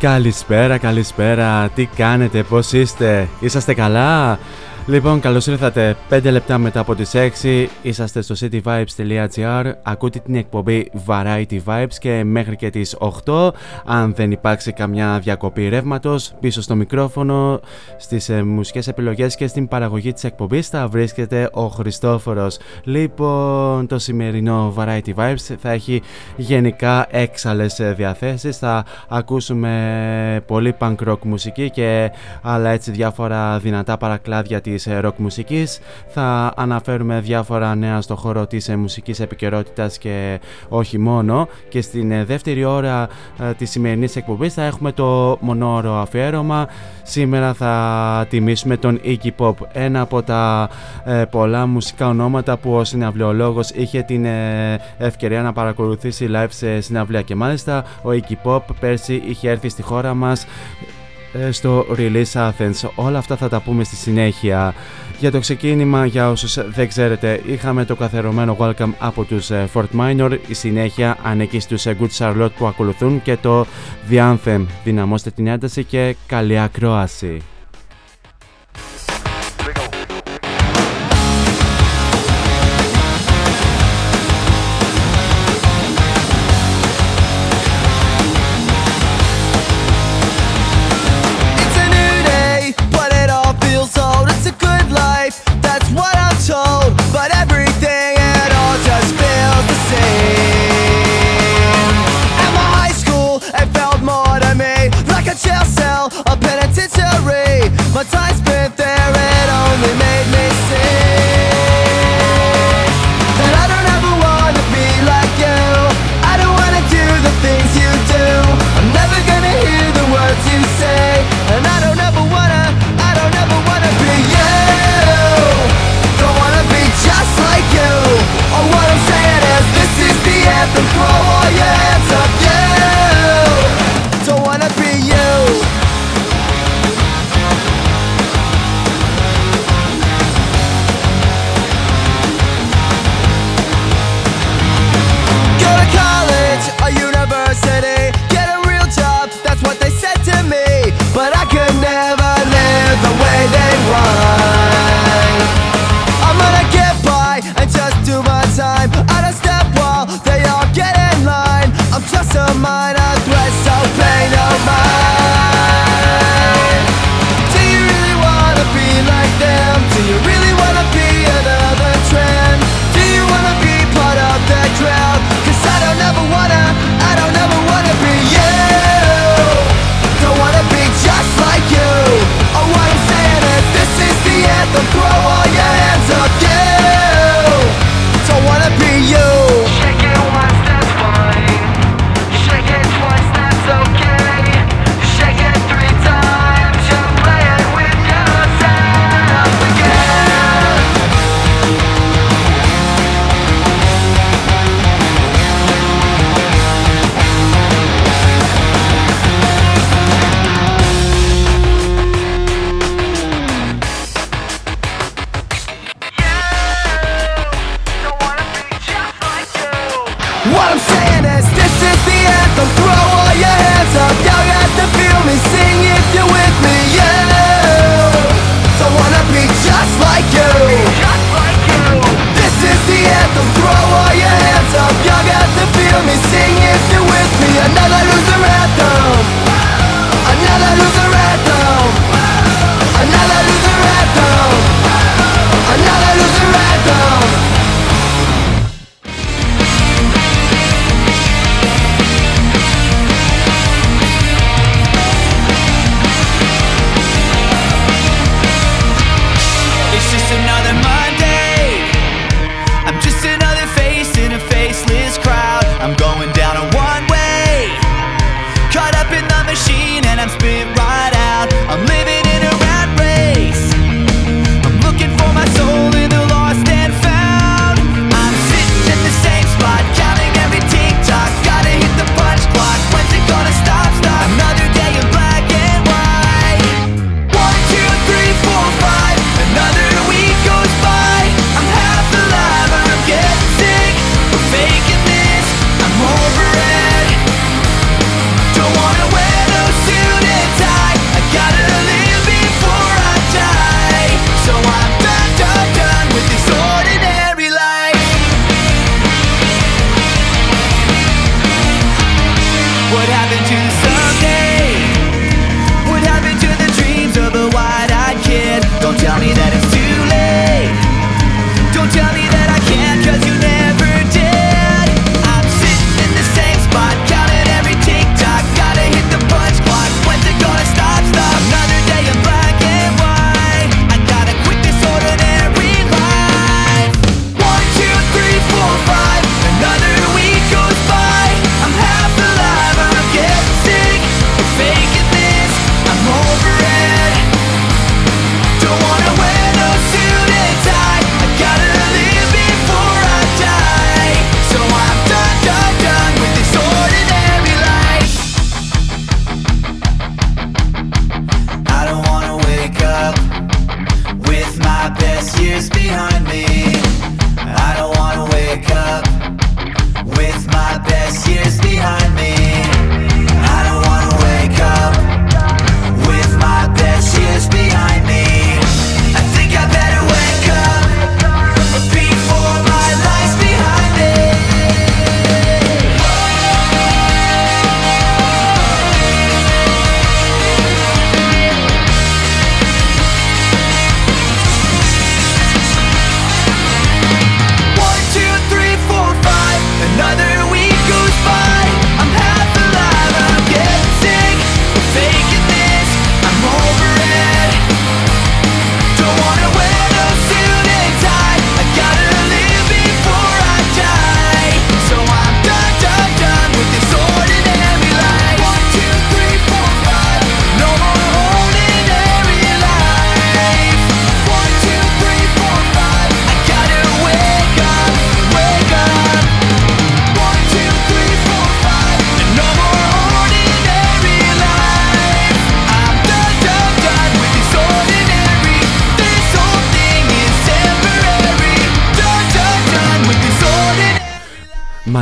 Καλησπέρα, καλησπέρα. Τι κάνετε, πώς είστε, είσαστε καλά; Λοιπόν, καλώς ήρθατε. 5 λεπτά μετά από τις 6 Είσαστε στο cityvibes.gr Ακούτε την εκπομπή Variety Vibes και μέχρι και τις 8 Αν δεν υπάρξει καμιά διακοπή ρεύματος, πίσω στο μικρόφωνο Στις ε, μουσικές επιλογές και στην παραγωγή της εκπομπής θα βρίσκεται ο Χριστόφορος. Λοιπόν, το σημερινό Variety Vibes θα έχει γενικά έξαλες ε, διαθέσεις. Θα ακούσουμε πολύ punk rock μουσική και άλλα έτσι διάφορα δυνατά παρακλάδια της ε, rock μουσικής. Θα αναφέρουμε διάφορα νέα στο χώρο της ε, μουσικής επικαιρότητας και όχι μόνο. Και στην ε, δεύτερη ώρα ε, της σημερινής εκπομπής θα έχουμε το μονόωρο αφιέρωμα. Σήμερα θα τιμήσουμε τον Iggy Pop, ένα από τα ε, πολλά μουσικά ονόματα που ο συναυλιολόγος είχε την ε, ευκαιρία να παρακολουθήσει live σε συναυλία και μάλιστα ο Iggy Pop πέρσι είχε έρθει στη χώρα μας ε, στο Release Athens. Όλα αυτά θα τα πούμε στη συνέχεια. Για το ξεκίνημα, για όσους δεν ξέρετε, είχαμε το καθερωμένο welcome από τους ε, Fort Minor. Η συνέχεια ανήκει στους ε, Good Charlotte που ακολουθούν και το The Anthem. Δυναμώστε την ένταση και καλή ακρόαση.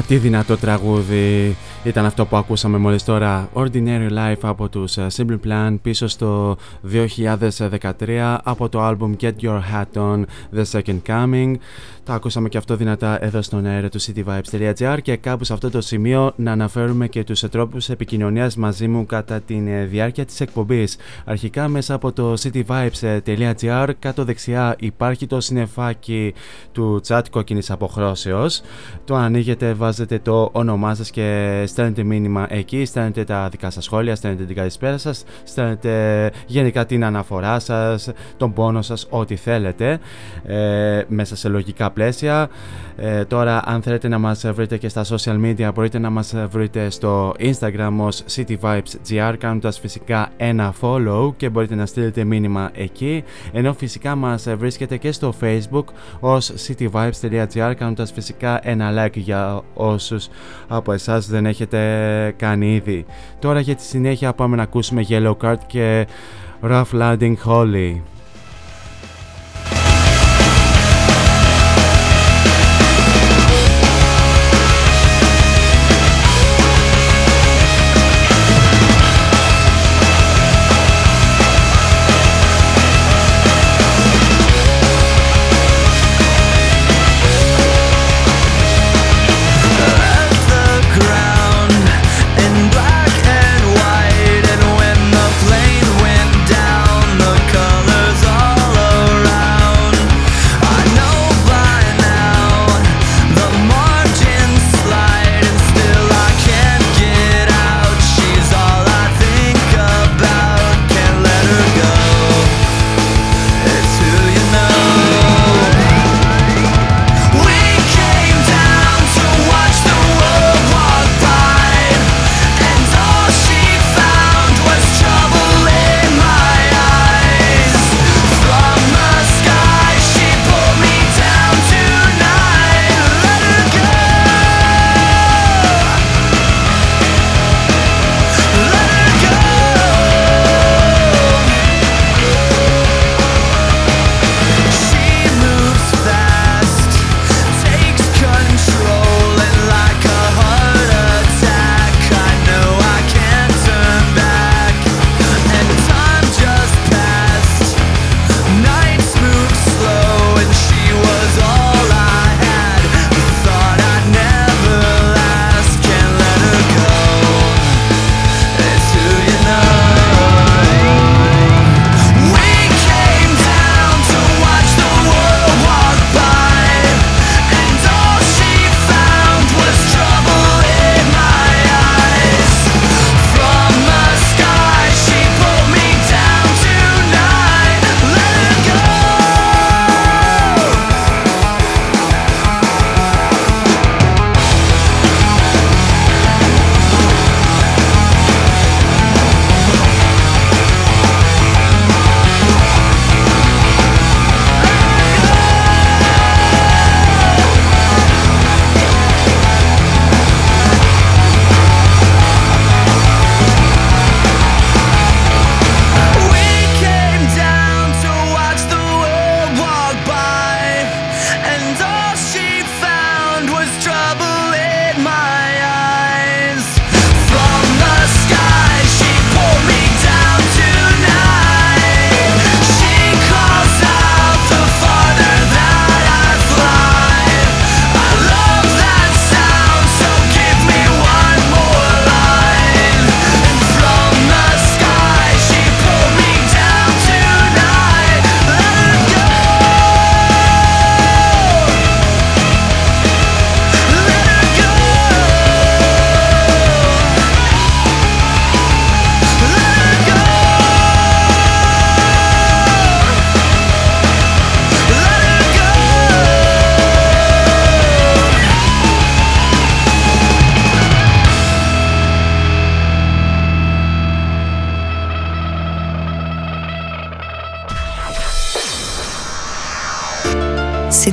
Τι δυνατό τραγούδι. Ήταν αυτό που ακούσαμε μόλις τώρα Ordinary Life από τους ε, Simple Plan πίσω στο 2013 από το album Get Your Hat On The Second Coming τα ακούσαμε και αυτό δυνατά εδώ στον αέρα του cityvibes.gr και κάπου σε αυτό το σημείο να αναφέρουμε και τους τρόπους επικοινωνίας μαζί μου κατά τη ε, διάρκεια της εκπομπής. Αρχικά μέσα από το cityvibes.gr κάτω δεξιά υπάρχει το συνεφάκι του chat κόκκινης αποχρώσεως. Το ανοίγετε, βάζετε το όνομά σας και στέλνετε μήνυμα εκεί, στέλνετε τα δικά σας σχόλια, στέλνετε την καλησπέρα σας, στέλνετε γενικά την αναφορά σας, τον πόνο σας, ό,τι θέλετε ε, μέσα σε λογικά πλαίσια. Ε, τώρα αν θέλετε να μας βρείτε και στα social media μπορείτε να μας βρείτε στο Instagram ως cityvibesgr κάνοντας φυσικά ένα follow και μπορείτε να στείλετε μήνυμα εκεί ενώ φυσικά μας βρίσκεται και στο facebook ως cityvibes.gr κάνοντας φυσικά ένα like για όσους από εσάς δεν έχετε κάνει ήδη. Τώρα για τη συνέχεια πάμε να ακούσουμε Yellow Card και Rough Landing Holly.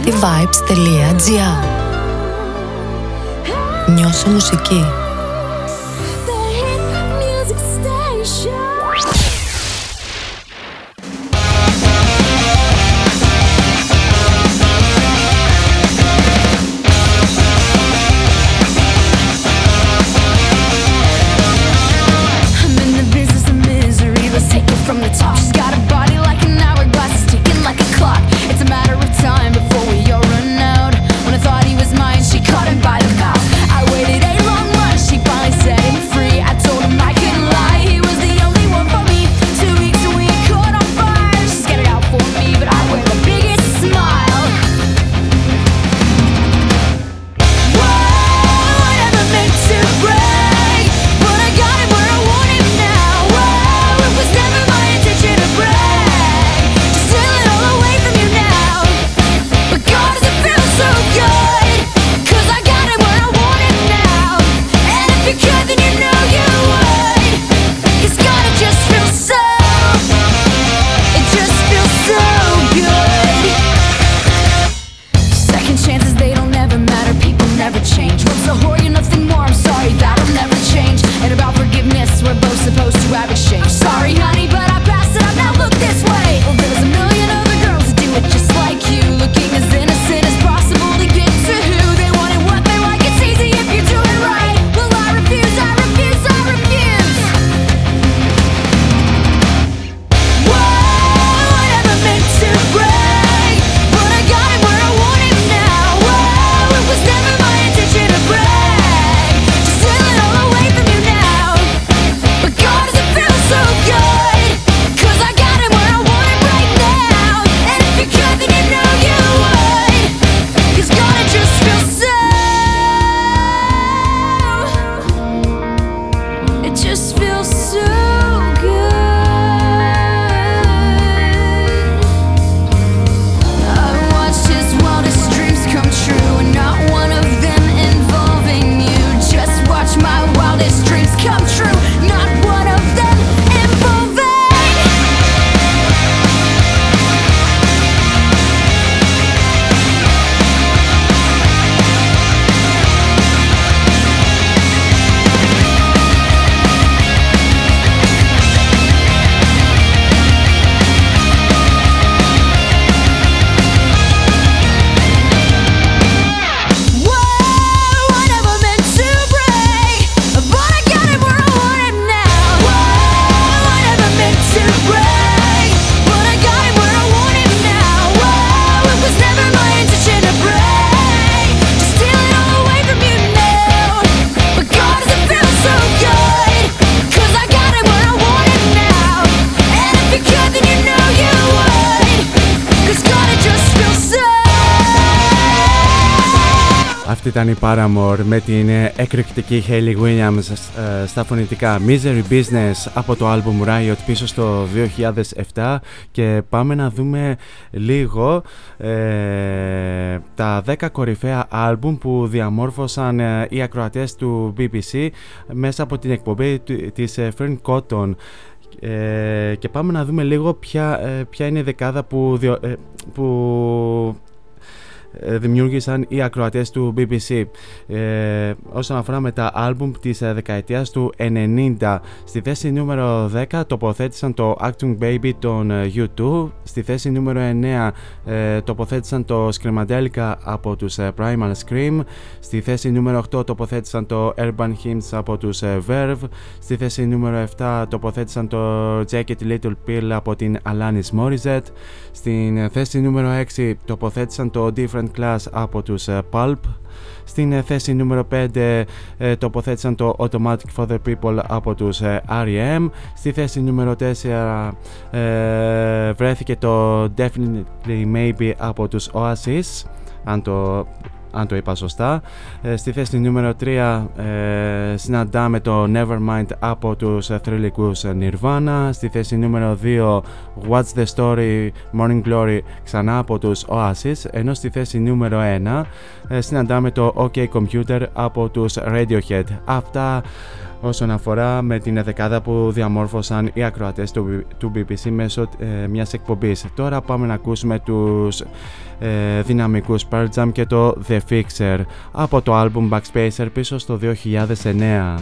cityvibes.gr Νιώσω μουσική. Αυτή ήταν η Paramore με την εκρηκτική Hayley Williams ε, στα φωνητικά. Misery Business από το album Riot πίσω στο 2007 και πάμε να δούμε λίγο ε, τα 10 κορυφαία album που διαμόρφωσαν ε, οι ακροατές του BBC μέσα από την εκπομπή της Fern Cotton. Ε, και πάμε να δούμε λίγο ποια, ποια είναι η δεκάδα που, που ε, δημιούργησαν οι ακροατές του BBC ε, όσον αφορά με τα άλμπουμ της ε, δεκαετίας του 90 στη θέση νούμερο 10 τοποθέτησαν το Acting Baby των ε, U2 στη θέση νούμερο 9 ε, τοποθέτησαν το Screamadelica από τους Primal Scream. Στη θέση νούμερο 8 τοποθέτησαν το Urban Hymns από τους Verve. Στη θέση νούμερο 7 τοποθέτησαν το Jacket Little Pill από την Alanis Morissette στην θέση νούμερο 6 τοποθέτησαν το Different Class από τους ε, Pulp. Στην ε, θέση νούμερο 5 ε, τοποθέτησαν το Automatic for the People από τους R.E.M. Στη θέση νούμερο 4 βρέθηκε το Definitely Maybe από τους Oasis αν το αν το είπα σωστά. Ε, στη θέση νούμερο 3 ε, συναντάμε το Nevermind από τους θρηλυκούς Nirvana. Στη θέση νούμερο 2 What's the Story Morning Glory ξανά από τους Oasis. Ενώ στη θέση νούμερο 1 ε, συναντάμε το OK Computer από τους Radiohead. Αυτά όσον αφορά με την δεκάδα που διαμόρφωσαν οι ακροατές του, του BBC μέσω ε, μιας εκπομπής. Τώρα πάμε να ακούσουμε τους ε, δυναμικούς Pearl Jam και το The Fixer από το album Backspacer πίσω στο 2009.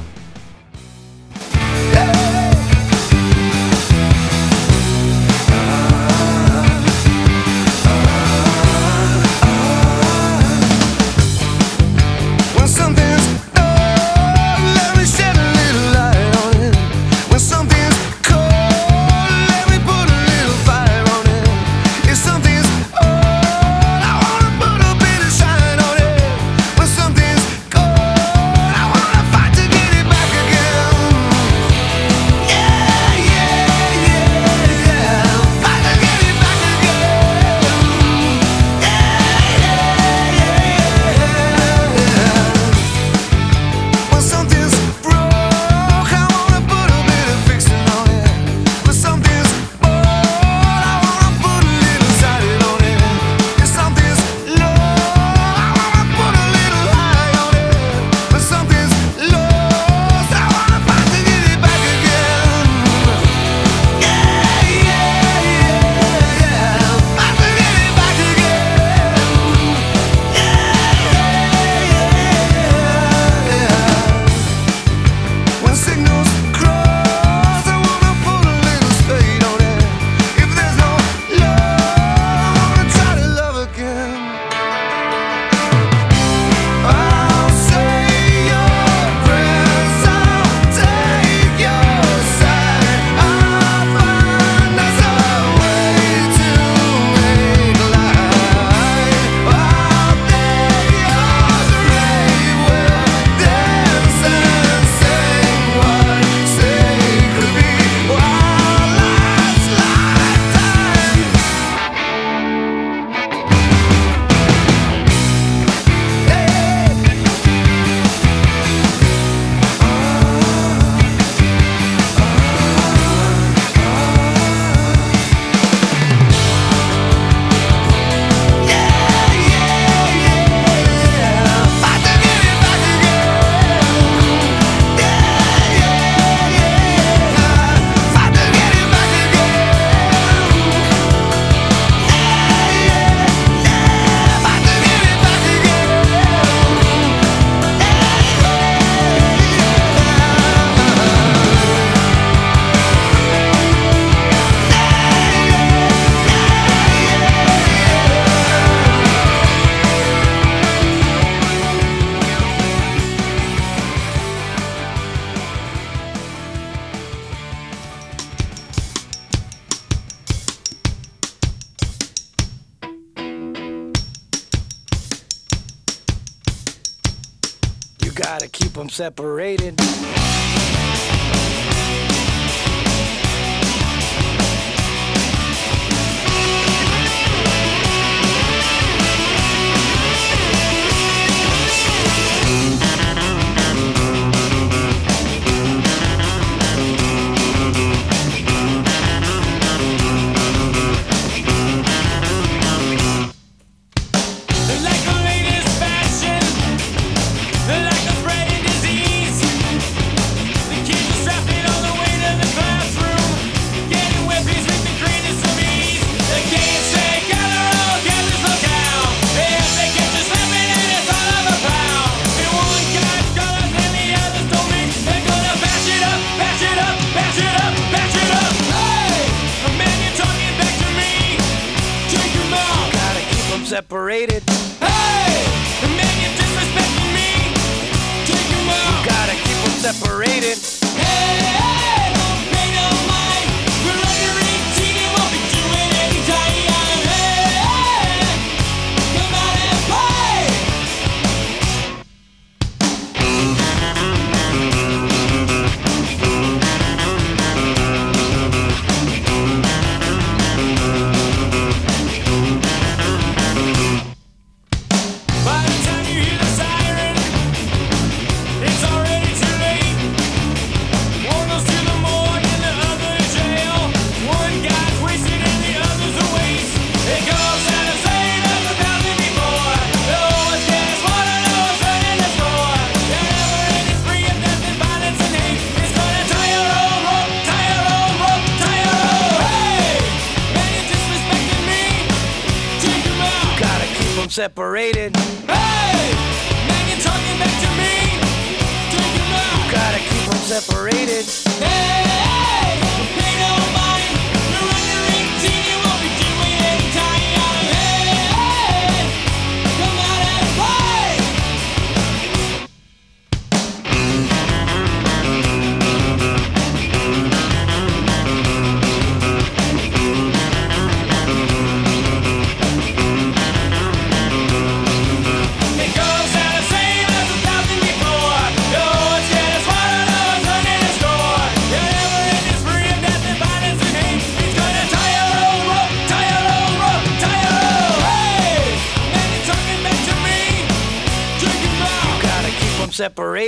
separate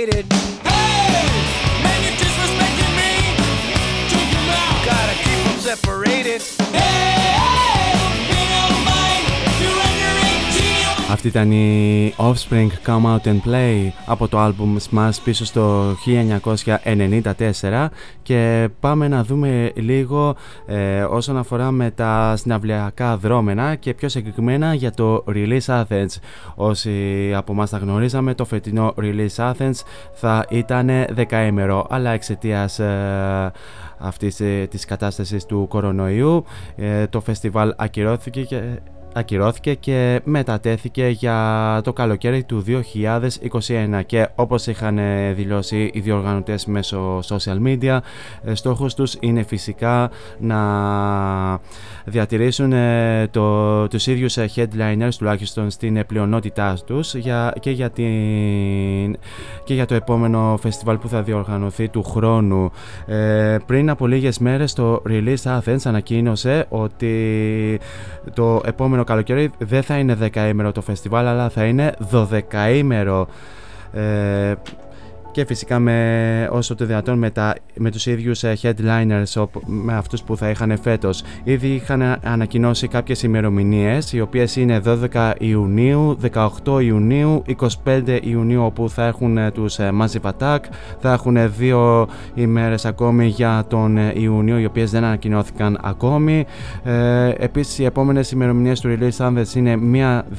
created. Αυτή ήταν η Offspring Come Out and Play από το album Smash πίσω στο 1994 και πάμε να δούμε λίγο ε, όσον αφορά με τα συναυλιακά δρόμενα και πιο συγκεκριμένα για το Release Athens. Όσοι από εμάς τα γνωρίζαμε το φετινό Release Athens θα ήταν δεκαήμερο αλλά εξαιτίας ε, αυτής ε, της κατάστασης του κορονοϊού ε, το φεστιβάλ ακυρώθηκε και ακυρώθηκε και μετατέθηκε για το καλοκαίρι του 2021 και όπως είχαν δηλώσει οι διοργανωτές μέσω social media ε, στόχος τους είναι φυσικά να διατηρήσουν ε, το, τους ίδιους ε, headliners τουλάχιστον στην πλειονότητά τους για, και, για την, και για το επόμενο φεστιβάλ που θα διοργανωθεί του χρόνου. Ε, πριν από λίγες μέρες το Release Athens ανακοίνωσε ότι το επόμενο καλοκαίρι δεν θα είναι δεκαήμερο το φεστιβάλ αλλά θα είναι δωδεκαήμερο. Ε, και φυσικά με όσο το δυνατόν με, τα, με τους ίδιους ε, headliners οπ- με αυτούς που θα είχαν φέτος. Ήδη είχαν ανακοινώσει κάποιες ημερομηνίες οι οποίες είναι 12 Ιουνίου, 18 Ιουνίου, 25 Ιουνίου όπου θα έχουν ε, τους ε, Massive Attack, θα έχουν ε, δύο ημέρες ακόμη για τον ε, Ιουνίο οι οποίες δεν ανακοινώθηκαν ακόμη. Ε, επίσης οι επόμενες ημερομηνίες του Release Anthems είναι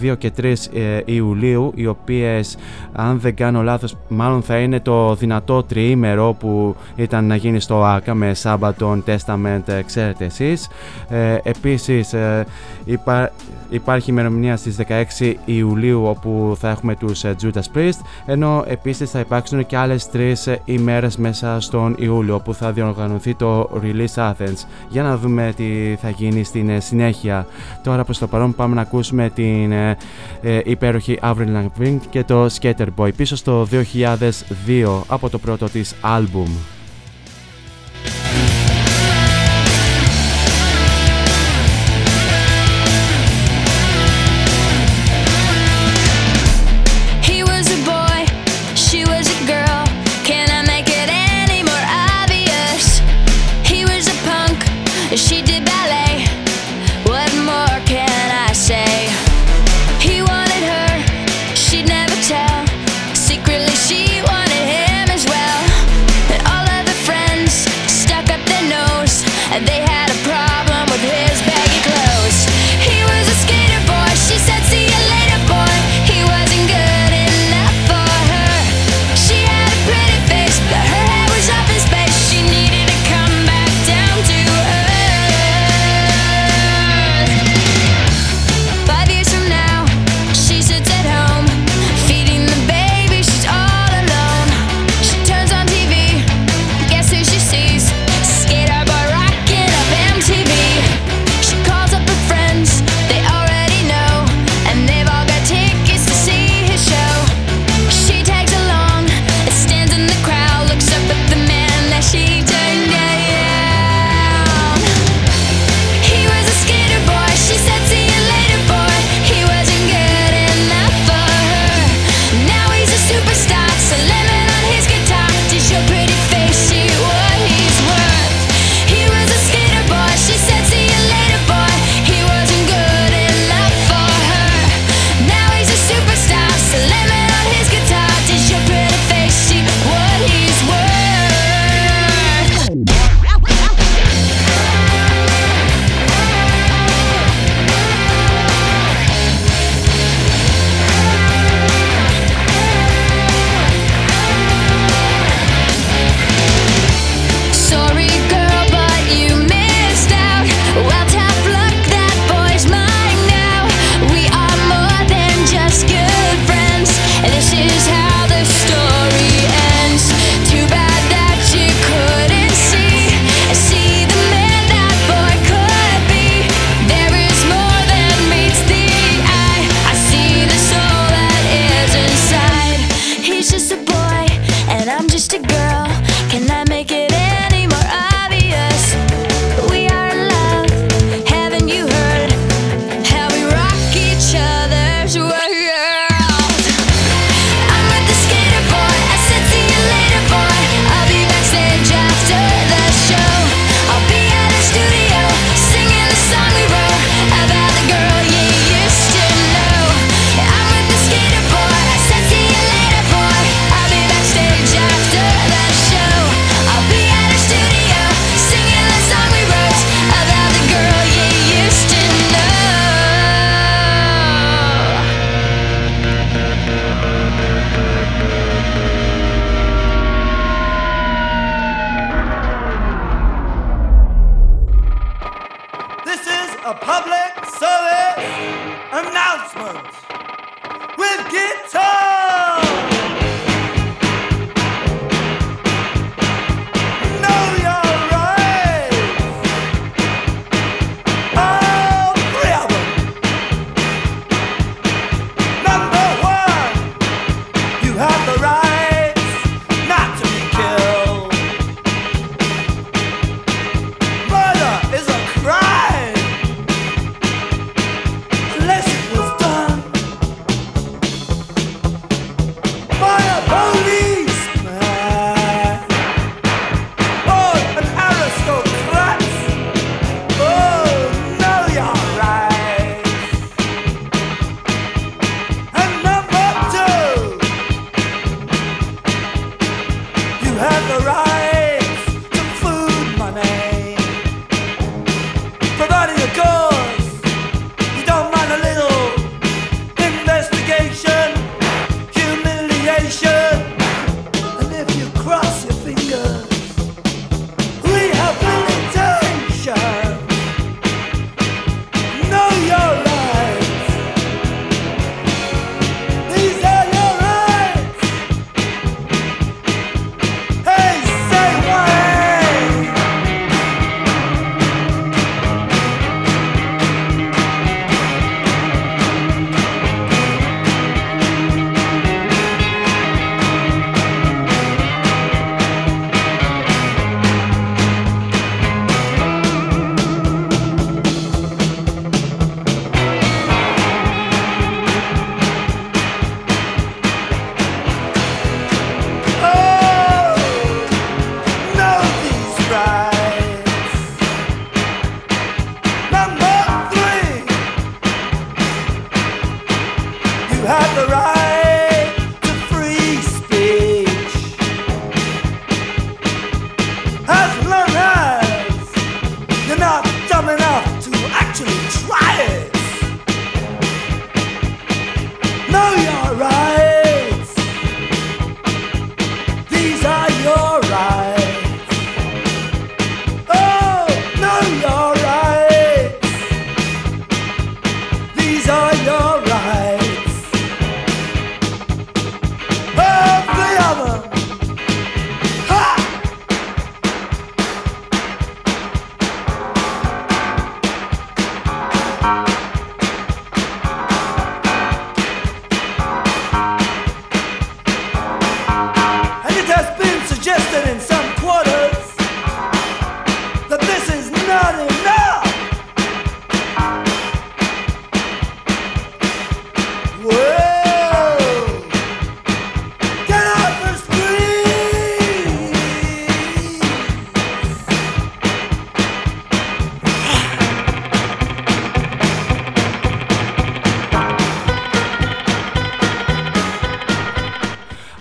1, 2 και 3 ε, Ιουλίου οι οποίες αν δεν κάνω λάθος μάλλον θα είναι το δυνατό τριήμερο που ήταν να γίνει στο ΆΚΑ με Σάμπατον, Testament, ε, ξέρετε εσείς. Ε, επίσης ε, υπά- υπάρχει ημερομηνία στις 16 Ιουλίου όπου θα έχουμε τους ε, Judas Priest ενώ επίσης θα υπάρξουν και άλλες τρεις ε, ημέρες μέσα στον Ιούλιο όπου θα διοργανωθεί το Release Athens για να δούμε τι θα γίνει στην ε, συνέχεια. Τώρα προς το παρόν πάμε να ακούσουμε την ε, ε, υπέροχη Avril Lavigne και το Skater Boy πίσω στο 2002 από το πρώτο της άλμπουμ.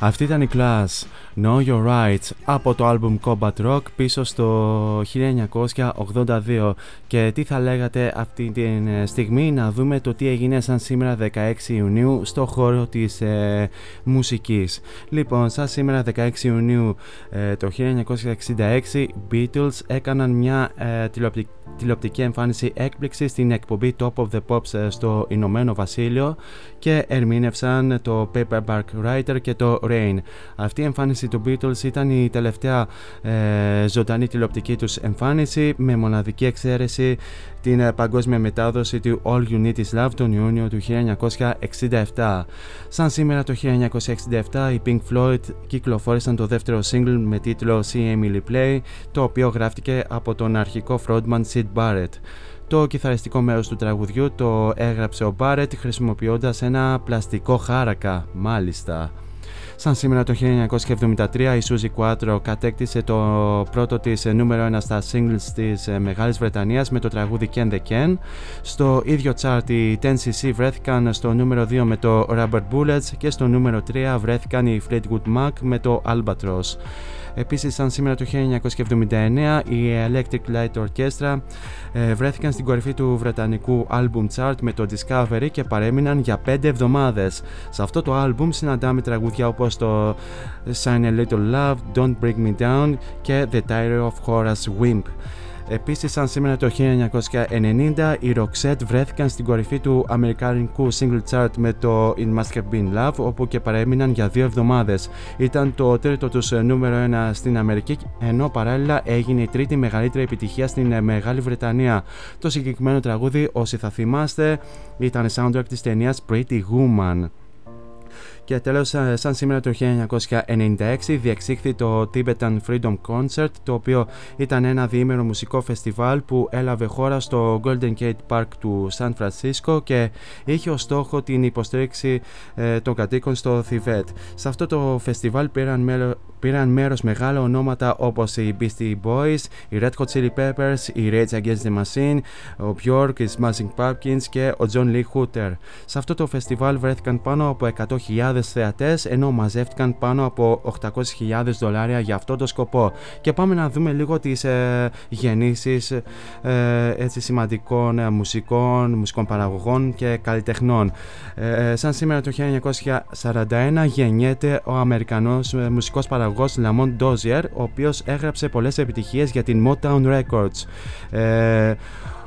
Αυτή ήταν η Class Know Your Rights από το album Combat Rock πίσω στο 1982 και τι θα λέγατε αυτή τη στιγμή να δούμε το τι έγινε σαν σήμερα 16 Ιουνίου στο χώρο της ε, μουσικής. Λοιπόν, σαν σήμερα 16 Ιουνίου ε, το 1966 Beatles έκαναν μια ε, τηλεοπτική τηλεοπτική εμφάνιση έκπληξη στην εκπομπή Top of the Pops ε, στο Ηνωμένο Βασίλειο και ερμήνευσαν το Paperback Writer και το Rain. Αυτή η εμφάνιση του Beatles ήταν η τελευταία ε, ζωντανή τηλεοπτική τους εμφάνιση με μοναδική εξαίρεση την ε, παγκόσμια μετάδοση του All You Need Is Love τον Ιούνιο του 1967. Σαν σήμερα το 1967 οι Pink Floyd κυκλοφόρησαν το δεύτερο single με τίτλο See Emily Play το οποίο γράφτηκε από τον αρχικό frontman Sid Barrett. Το κιθαριστικό μέρος του τραγουδιού το έγραψε ο Barrett χρησιμοποιώντας ένα πλαστικό χάρακα, μάλιστα. Σαν σήμερα το 1973 η Suzy Quattro κατέκτησε το πρώτο της νούμερο 1 στα singles της Μεγάλης Βρετανίας με το τραγούδι Ken the Ken. Στο ίδιο chart οι 10cc βρέθηκαν στο νούμερο 2 με το Rubber Bullets και στο νούμερο 3 βρέθηκαν οι Fleetwood Mac με το Albatross. Επίσης, σαν σήμερα το 1979, η Electric Light Orchestra ε, βρέθηκαν στην κορυφή του βρετανικού album chart με το Discovery και παρέμειναν για 5 εβδομάδες. Σε αυτό το album συναντάμε τραγούδια όπως το Sign a Little Love, Don't Break Me Down και The Diary of Horace Wimp. Επίσης, σαν σήμερα το 1990, οι Roxette βρέθηκαν στην κορυφή του αμερικανικού single chart με το It Must Have Been Love, όπου και παρέμειναν για δύο εβδομάδες. Ήταν το τρίτο τους νούμερο 1 στην Αμερική, ενώ παράλληλα έγινε η τρίτη μεγαλύτερη επιτυχία στην Μεγάλη Βρετανία. Το συγκεκριμένο τραγούδι, όσοι θα θυμάστε, ήταν soundtrack της ταινίας Pretty Woman. Και τέλος, σαν σήμερα το 1996 διεξήχθη το Tibetan Freedom Concert, το οποίο ήταν ένα διήμερο μουσικό φεστιβάλ που έλαβε χώρα στο Golden Gate Park του Σαν Φρανσίσκο και είχε ως στόχο την υποστήριξη ε, των κατοίκων στο Θιβέτ. Σε αυτό το φεστιβάλ πήραν, μέλο, πήραν μέρος μεγάλα ονόματα όπως οι Beastie Boys, οι Red Hot Chili Peppers, οι Rage Against the Machine, ο Bjork, οι Smashing Pumpkins και ο John Lee Hooter. Σε αυτό το φεστιβάλ βρέθηκαν πάνω από 100.000 θεατές ενώ μαζεύτηκαν πάνω από 800.000 δολάρια για αυτό το σκοπό. Και πάμε να δούμε λίγο τις ε, γεννήσεις ε, έτσι σημαντικών ε, μουσικών, μουσικών παραγωγών και καλλιτεχνών. Ε, σαν σήμερα το 1941 γεννιέται ο Αμερικανός ε, μουσικός παραγωγός Lamont Dozier, ο οποίος έγραψε πολλές επιτυχίες για την Motown Records.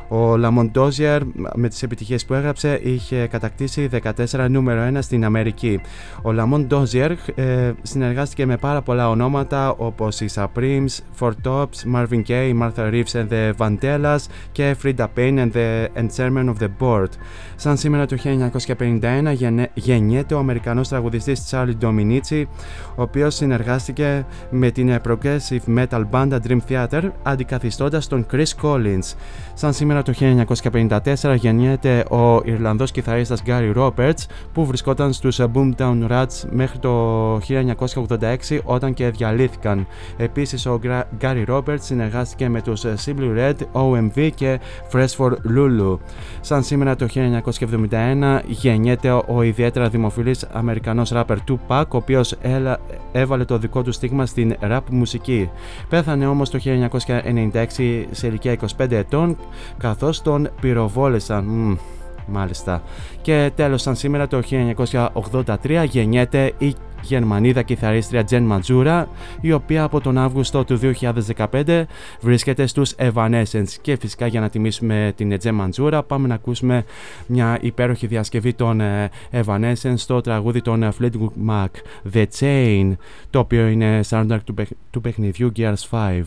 Ε, ο Lamont Dozier με τις επιτυχίες που έγραψε είχε κατακτήσει 14 νούμερο 1 στην Αμερική. Ο Lamont Dozier ε, συνεργάστηκε με πάρα πολλά ονόματα όπως οι Supremes, Four Tops, Marvin Gaye, Martha Reeves and the Vandellas και Frida Payne and the and Chairman of the Board. Σαν σήμερα το 1951 γεννέ, γεννιέται ο Αμερικανός τραγουδιστής Charlie Dominici ο οποίος συνεργάστηκε με την progressive metal band Dream Theater αντικαθιστώντας τον Chris Collins. Σαν σήμερα το 1954 γεννιέται ο Ιρλανδός κιθαρίστας Gary Roberts που βρισκόταν στους Boomtown Rats μέχρι το 1986 όταν και διαλύθηκαν. Επίσης ο Gary Roberts συνεργάστηκε με τους Simply Red, OMV και Fresh for Lulu. Σαν σήμερα το 1971 γεννιέται ο ιδιαίτερα δημοφιλής Αμερικανός ράπερ Tupac ο οποίος έβαλε το δικό του στίγμα στην rap μουσική. Πέθανε όμως το 1996 σε ηλικία 25 ετών καθώς τον πυροβόλησαν. Μ, μάλιστα. Και τέλος σαν σήμερα το 1983 γεννιέται η Γερμανίδα κιθαρίστρια Τζεν Ματζούρα η οποία από τον Αύγουστο του 2015 βρίσκεται στους Evanescence και φυσικά για να τιμήσουμε την Τζεν Ματζούρα πάμε να ακούσουμε μια υπέροχη διασκευή των Evanescence στο τραγούδι των Fleetwood Mac The Chain το οποίο είναι soundtrack του, παιχ... του παιχνιδιού Gears 5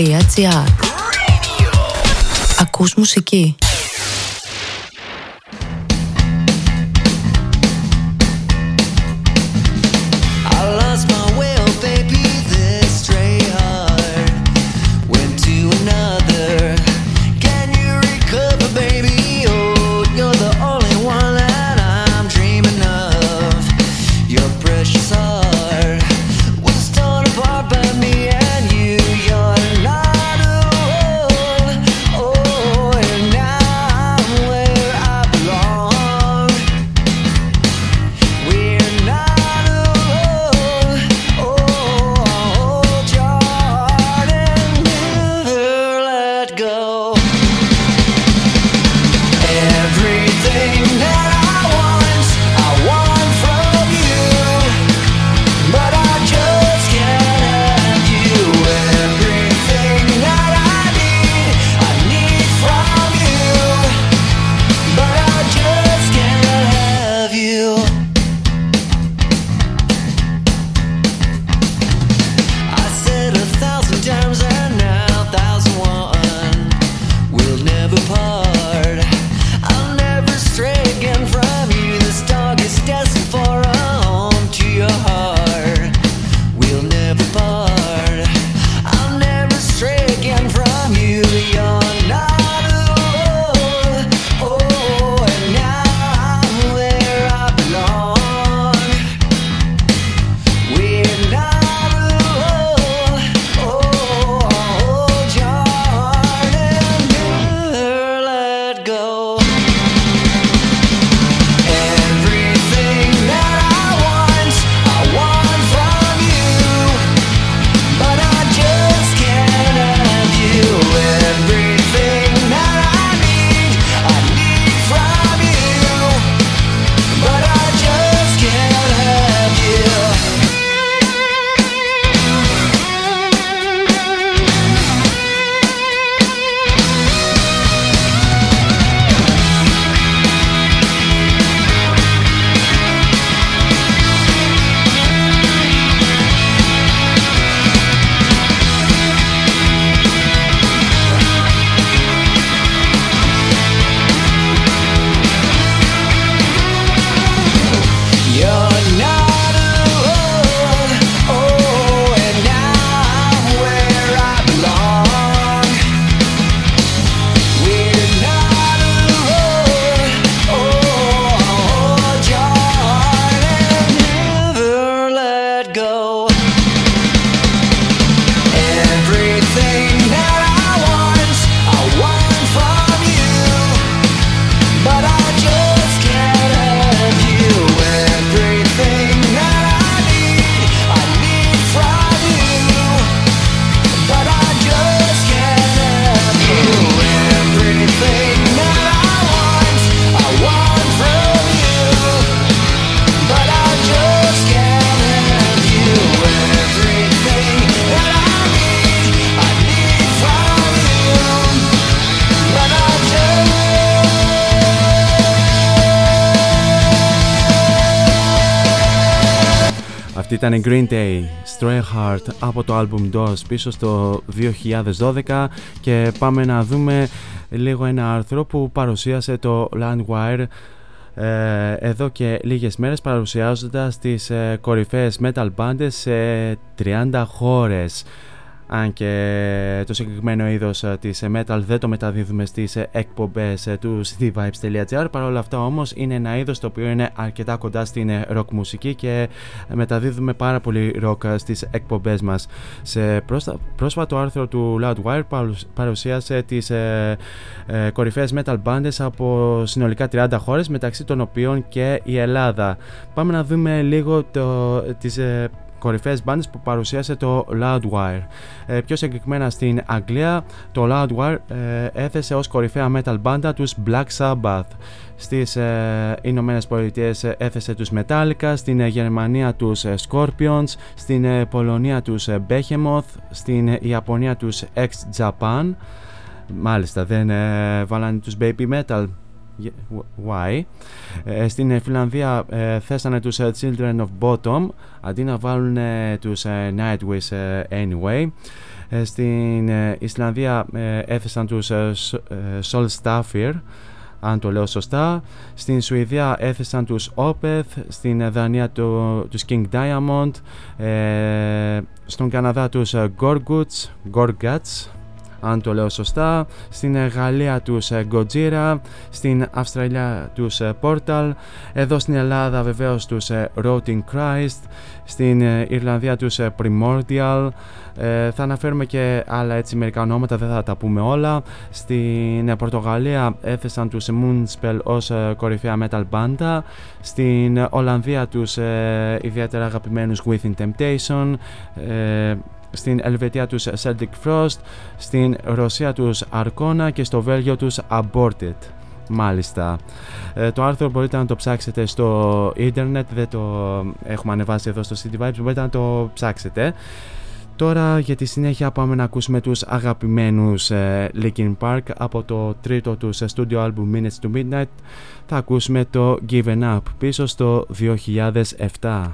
cityvibes.gr Ακούς μουσική. Ήταν η Green Day, Stray Heart από το album DOS πίσω στο 2012 και πάμε να δούμε λίγο ένα άρθρο που παρουσίασε το Landwire ε, εδώ και λίγες μέρες παρουσιάζοντας τις ε, κορυφαίες metal bands σε 30 χώρες αν και το συγκεκριμένο είδος ε, της ε, metal δεν το μεταδίδουμε στις ε, εκπομπές ε, του cityvibes.gr παρόλα αυτά όμως είναι ένα είδος το οποίο είναι αρκετά κοντά στην ε, rock μουσική και μεταδίδουμε πάρα πολύ rock ε, στις εκπομπές μας. Σε πρόστα- πρόσφατο άρθρο του Loudwire παρουσ- παρουσίασε τις ε, ε, κορυφαίες metal bands από συνολικά 30 χώρες μεταξύ των οποίων και η Ελλάδα. Πάμε να δούμε λίγο το, τις ε, κορυφαίες μπάντες που παρουσίασε το Loudwire. Ε, πιο συγκεκριμένα στην Αγγλία, το Loudwire ε, έθεσε ως κορυφαία metal μπάντα τους Black Sabbath. Στις ε, Ηνωμένες Πολιτείες ε, έθεσε τους Metallica, στην ε, Γερμανία τους ε, Scorpions, στην ε, Πολωνία τους ε, Behemoth, στην ε, Ιαπωνία τους X Japan. Μάλιστα, δεν ε, βάλανε τους Baby Metal. Why; Ε, στην ε, Φιλανδία ε, θέσανε τους ε, Children of Bottom αντί να βάλουν ε, τους ε, Nightwish ε, Anyway. Ε, στην ε, Ισλανδία ε, έθεσαν τους ε, Σ- ε, Sol Staffir αν το λέω σωστά. Στην Σουηδία έθεσαν τους Opeth, στην ε, Δανία το, τους King Diamond, ε, στον Καναδά τους ε, Gorguts, Gorguts, αν το λέω σωστά, στην ε, Γαλλία τους ε, Gojira, στην Αυστραλία τους ε, Portal, εδώ στην Ελλάδα βεβαίως τους ε, Rotting Christ, στην ε, Ιρλανδία τους ε, Primordial, ε, θα αναφέρουμε και άλλα έτσι μερικά ονόματα, δεν θα τα πούμε όλα. Στην ε, Πορτογαλία έθεσαν τους Moonspell ως ε, κορυφαία metal μπάντα. Στην ε, Ολλανδία τους ε, ιδιαίτερα αγαπημένους Within Temptation. Ε, στην Ελβετία τους Celtic Frost, στην Ρωσία τους Arcona και στο Βέλγιο τους Aborted. Μάλιστα. Ε, το άρθρο μπορείτε να το ψάξετε στο ίντερνετ, δεν το έχουμε ανεβάσει εδώ στο City Vibes, μπορείτε να το ψάξετε. Τώρα για τη συνέχεια πάμε να ακούσουμε τους αγαπημένους ε, Linkin Park από το τρίτο τους studio album Minutes to Midnight θα ακούσουμε το Given Up πίσω στο 2007.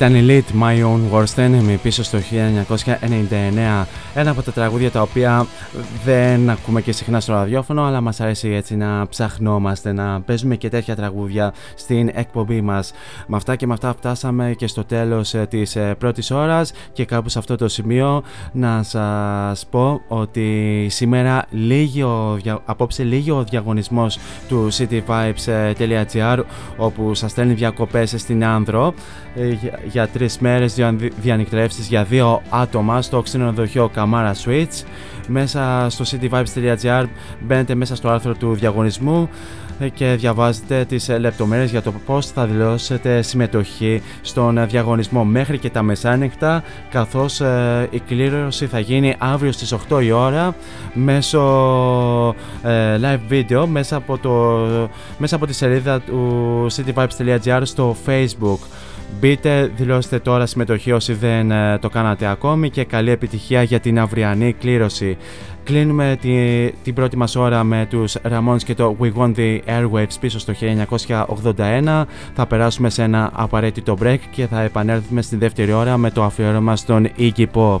Ήταν η Lead My Own Worst Enemy πίσω στο 1999. Ένα από τα τραγούδια τα οποία δεν ακούμε και συχνά στο ραδιόφωνο, αλλά μας αρέσει έτσι να ψαχνόμαστε, να παίζουμε και τέτοια τραγούδια στην εκπομπή μας. Με αυτά και με αυτά φτάσαμε και στο τέλος ε, της ε, πρώτης ώρας και κάπου σε αυτό το σημείο να σας πω ότι σήμερα λίγη ο, δια- απόψε λίγη ο διαγωνισμός του cityvibes.gr όπου σας στέλνει διακοπές στην Άνδρο ε, για, για τρεις μέρες δια, διανυκτρεύσεις για δύο άτομα στο ξενοδοχείο Καμάρα Switch μέσα στο cityvibes.gr μπαίνετε μέσα στο άρθρο του διαγωνισμού ε, και διαβάζετε τις ε, λεπτομέρειες για το πώς θα δηλώσετε συμμετοχή στον ε, διαγωνισμό. Μέχρι και τα μεσάνυχτα καθώς ε, η κλήρωση θα γίνει αύριο στις 8 η ώρα μέσω ε, live video μέσα από, το, μέσα από τη σελίδα του cityvibes.gr στο facebook Μπείτε, δηλώστε τώρα συμμετοχή όσοι δεν ε, το κάνατε ακόμη και καλή επιτυχία για την αυριανή κλήρωση. Κλείνουμε τη, την πρώτη μας ώρα με τους Ramones και το We Want The Airwaves πίσω στο 1981. Θα περάσουμε σε ένα απαραίτητο break και θα επανέλθουμε στη δεύτερη ώρα με το αφιέρωμα στον Iggy Pop.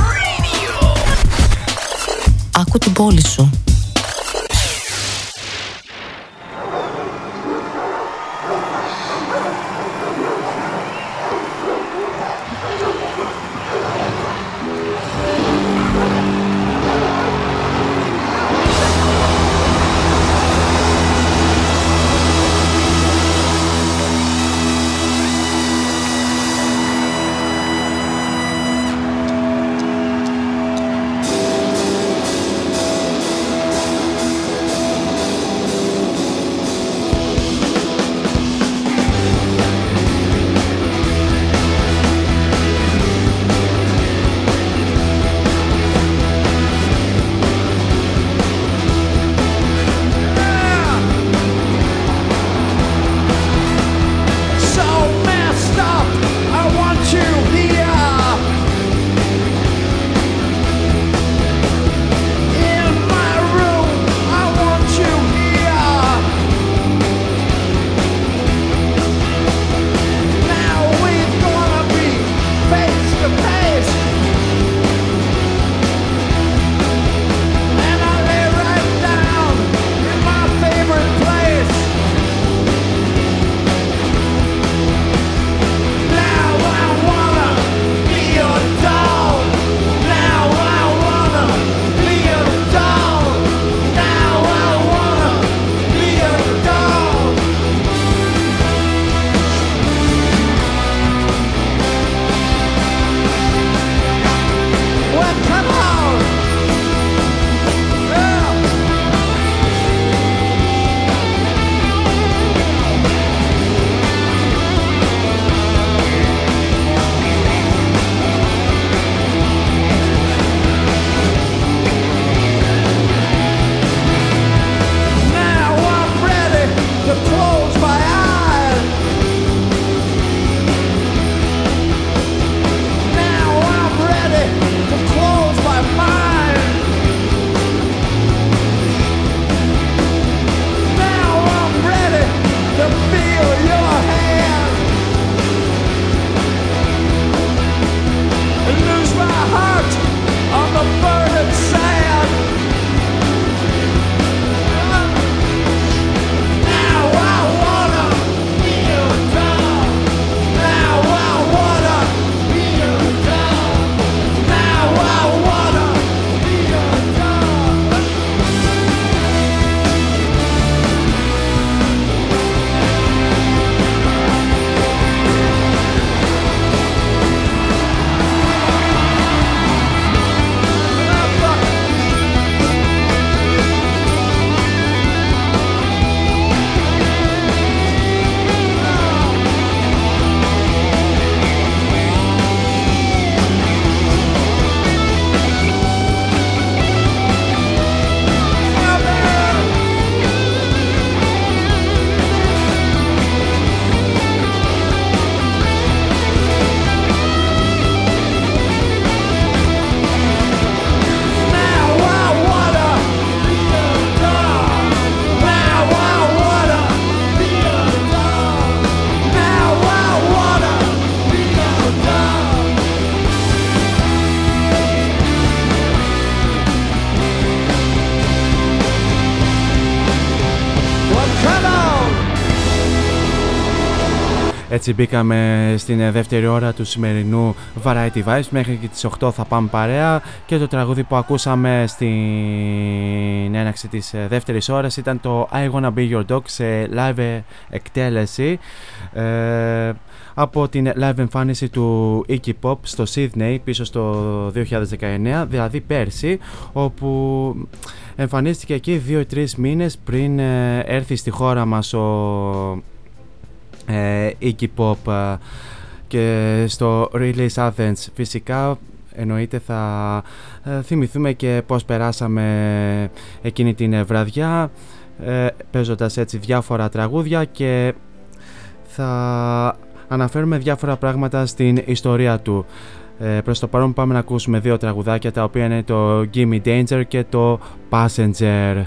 Άκου την πόλη σου. Έτσι μπήκαμε στην ε, δεύτερη ώρα του σημερινού Variety Vibes. Μέχρι και τις 8 θα πάμε παρέα. Και το τραγούδι που ακούσαμε στην έναξη της ε, δεύτερης ώρας ήταν το I Wanna Be Your Dog σε live ε, εκτέλεση ε, από την live εμφάνιση του Iggy Pop στο Sydney πίσω στο 2019 δηλαδή πέρσι όπου εμφανίστηκε εκεί 2-3 μήνες πριν ε, έρθει στη χώρα μας ο ε, Iggy Pop ε, και στο Release Athens φυσικά εννοείται θα ε, θυμηθούμε και πως περάσαμε εκείνη την βραδιά ε, παίζοντας έτσι διάφορα τραγούδια και θα αναφέρουμε διάφορα πράγματα στην ιστορία του. Ε, προς το παρόν πάμε να ακούσουμε δύο τραγουδάκια τα οποία είναι το Gimme Danger και το Passenger.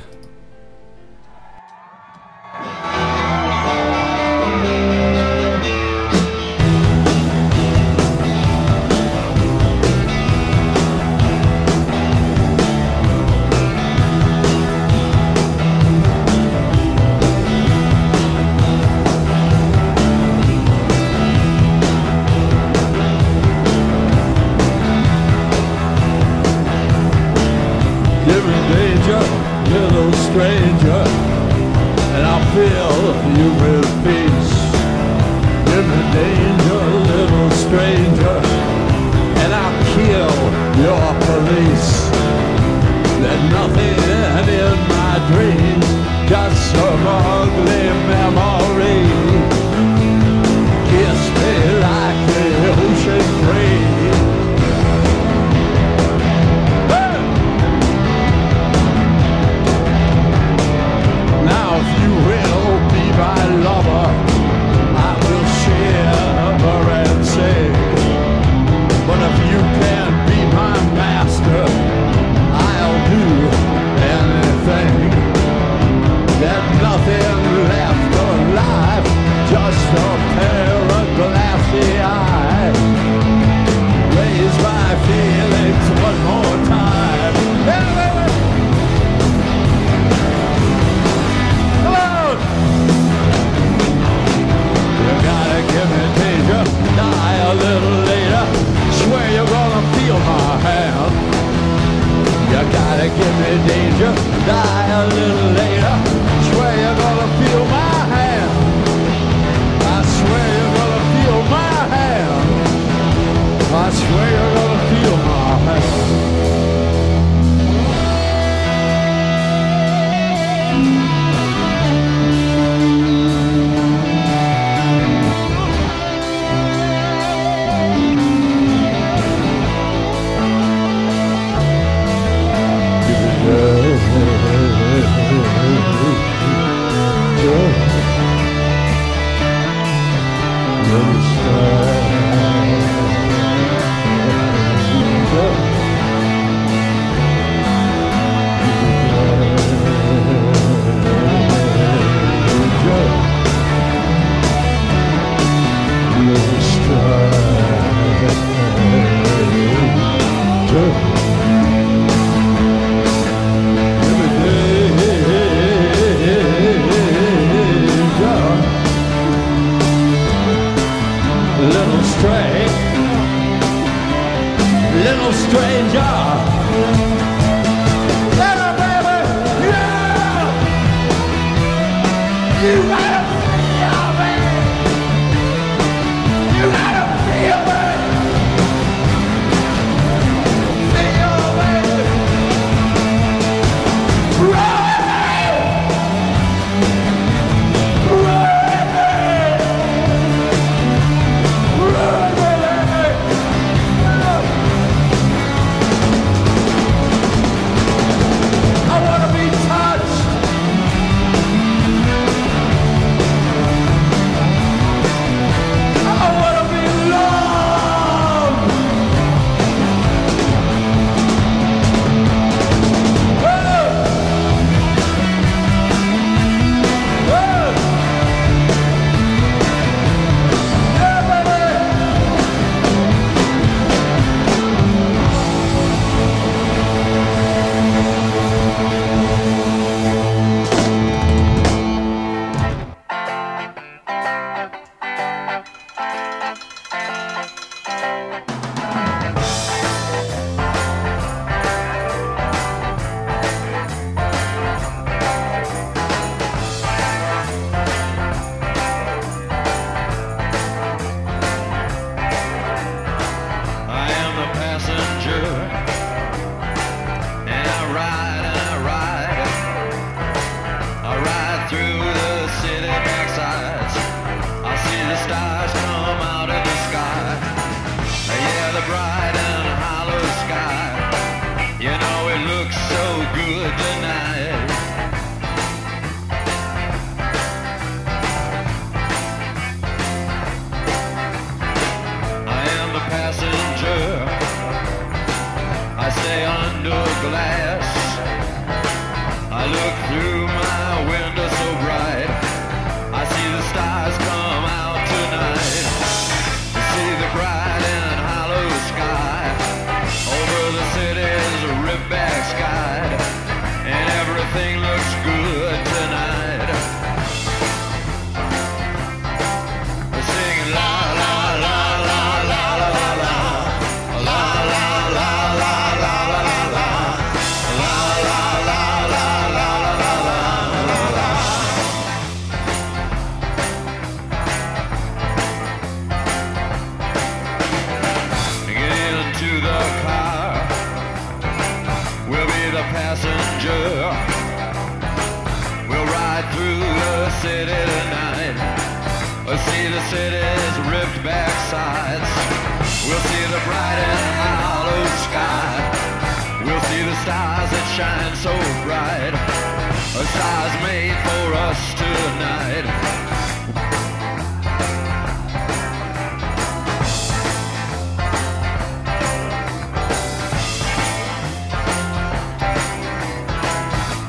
Shine so bright. A stars made for us tonight.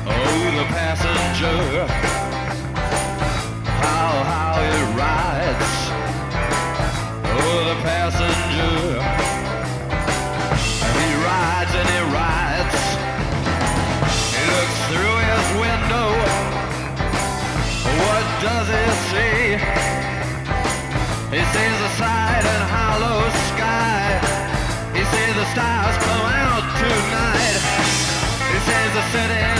Oh, the passenger. Does he see? He sees the side and hollow sky. He sees the stars come out tonight. He sees the city's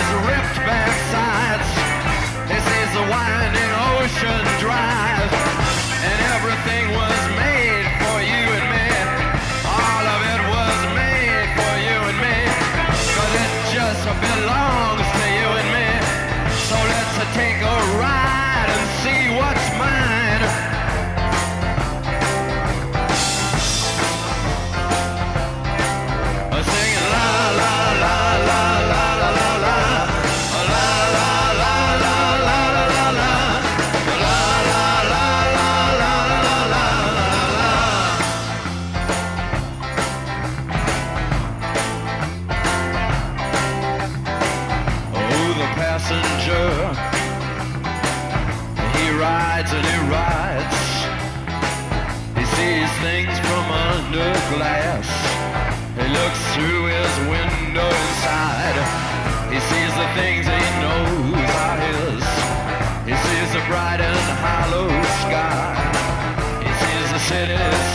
minutes.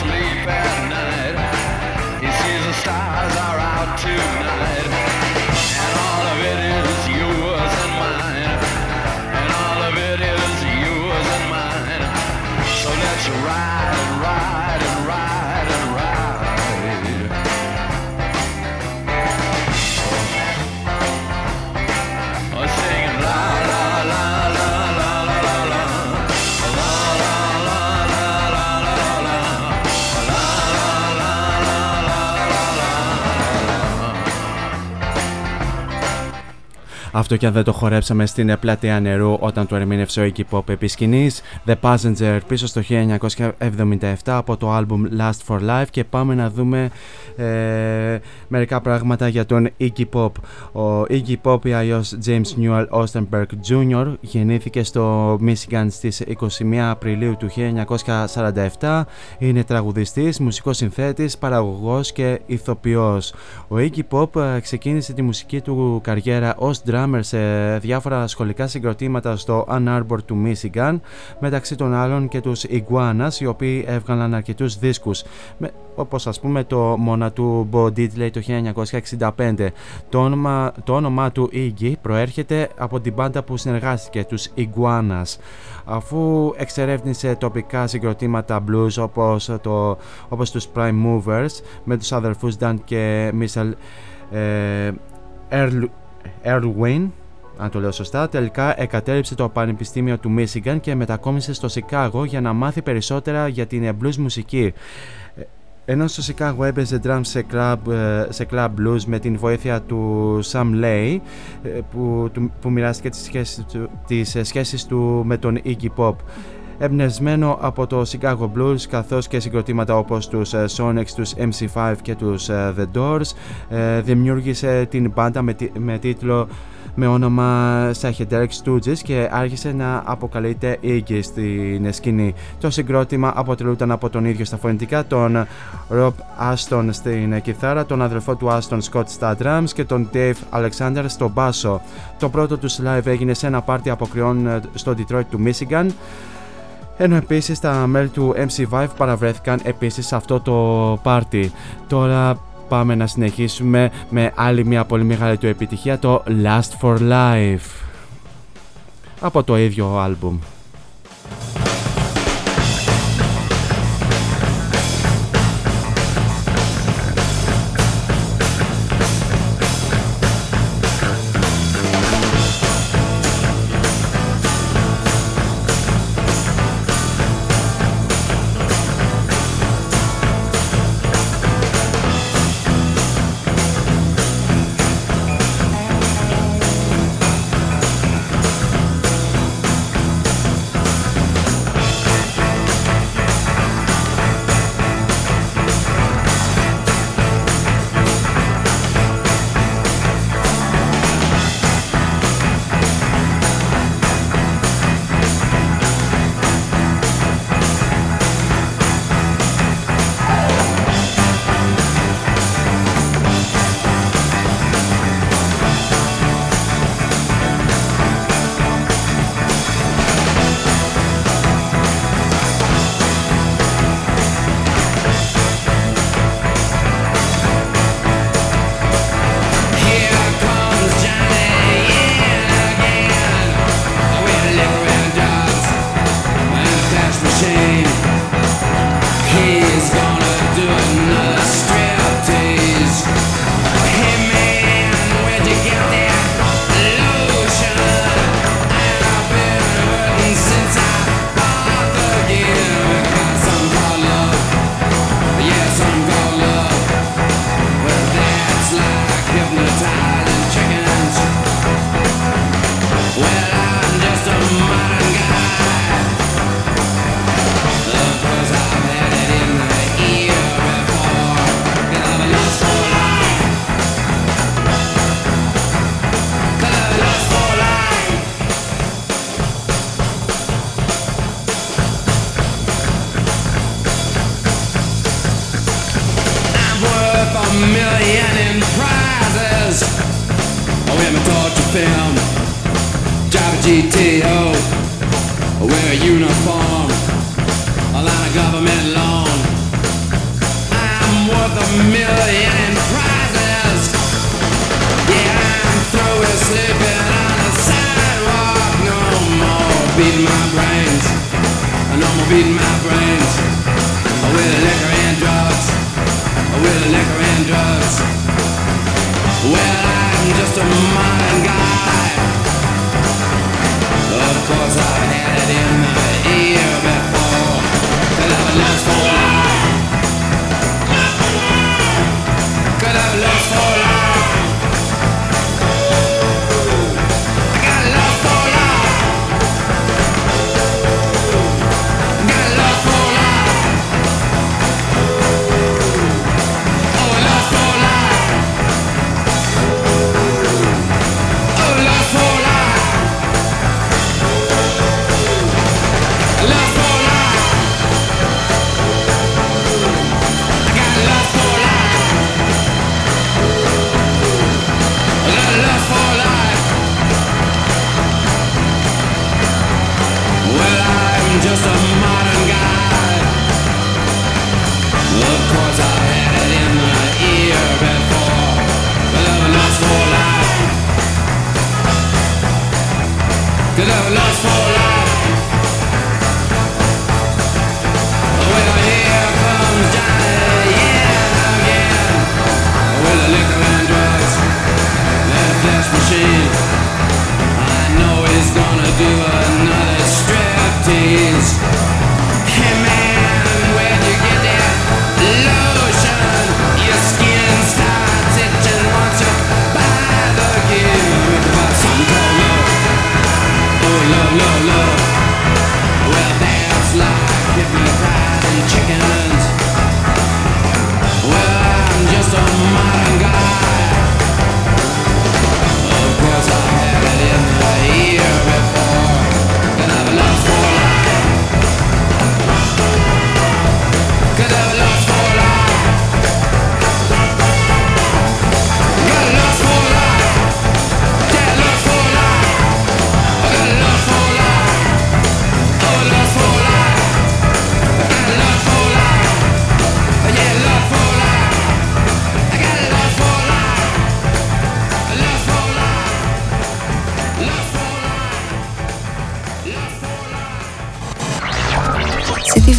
Αυτό και αν δεν το χορέψαμε στην πλατεία νερού όταν το ερμήνευσε ο Iggy Pop επί σκηνής. The Passenger πίσω στο 1977 από το album Last for Life και πάμε να δούμε ε, μερικά πράγματα για τον Iggy Pop. Ο Iggy Pop ή αλλιώς James Newell Ostenberg Jr. γεννήθηκε στο Michigan στις 21 Απριλίου του 1947. Είναι τραγουδιστής, μουσικός συνθέτης, παραγωγός και ηθοποιός. Ο Iggy Pop ε, ξεκίνησε τη μουσική του καριέρα ως drummer σε διάφορα σχολικά συγκροτήματα στο Ann Arbor του Michigan μεταξύ των άλλων και τους Iguanas οι οποίοι έβγαλαν αρκετούς δίσκους. Με, όπως ας πούμε το Mona του Bo Diddley το 1965 το όνομα, το όνομά του Iggy προέρχεται από την μπάντα που συνεργάστηκε τους Iguanas. Αφού εξερεύνησε τοπικά συγκροτήματα blues όπως, το, όπως τους Prime Movers με τους αδερφούς Dan και Michel ε, Earl, Erwin, αν το λέω σωστά, τελικά εκατέριψε το Πανεπιστήμιο του Michigan και μετακόμισε στο Σικάγο για να μάθει περισσότερα για την blues μουσική. Ε, Ενώ στο Σικάγο έπαιζε drums σε club, ε, σε club blues με την βοήθεια του Sam Lay ε, που, του- που μοιράστηκε τις σχέσεις του, τις ε, σχέσεις του με τον Iggy Pop. Εμπνευσμένο από το Chicago Blues καθώς και συγκροτήματα όπως τους ε, Sonics, τους MC5 και τους ε, The Doors ε, δημιούργησε την μπάντα με, τι- με τίτλο με όνομα Psychedelic Stooges και άρχισε να αποκαλείται Iggy στην σκηνή. Το συγκρότημα αποτελούταν από τον ίδιο στα φωνητικά, τον Rob Aston στην κιθάρα, τον αδελφό του Aston Scott στα drums και τον Dave Alexander στο μπάσο. Το πρώτο τους live έγινε σε ένα πάρτι αποκριών ε, στο Detroit του Michigan ενώ επίσης τα μέλη του MC5 παραβρέθηκαν επίσης σε αυτό το πάρτι. Τώρα πάμε να συνεχίσουμε με άλλη μια πολύ μεγάλη του επιτυχία, το Last for Life. Από το ίδιο άλμπουμ.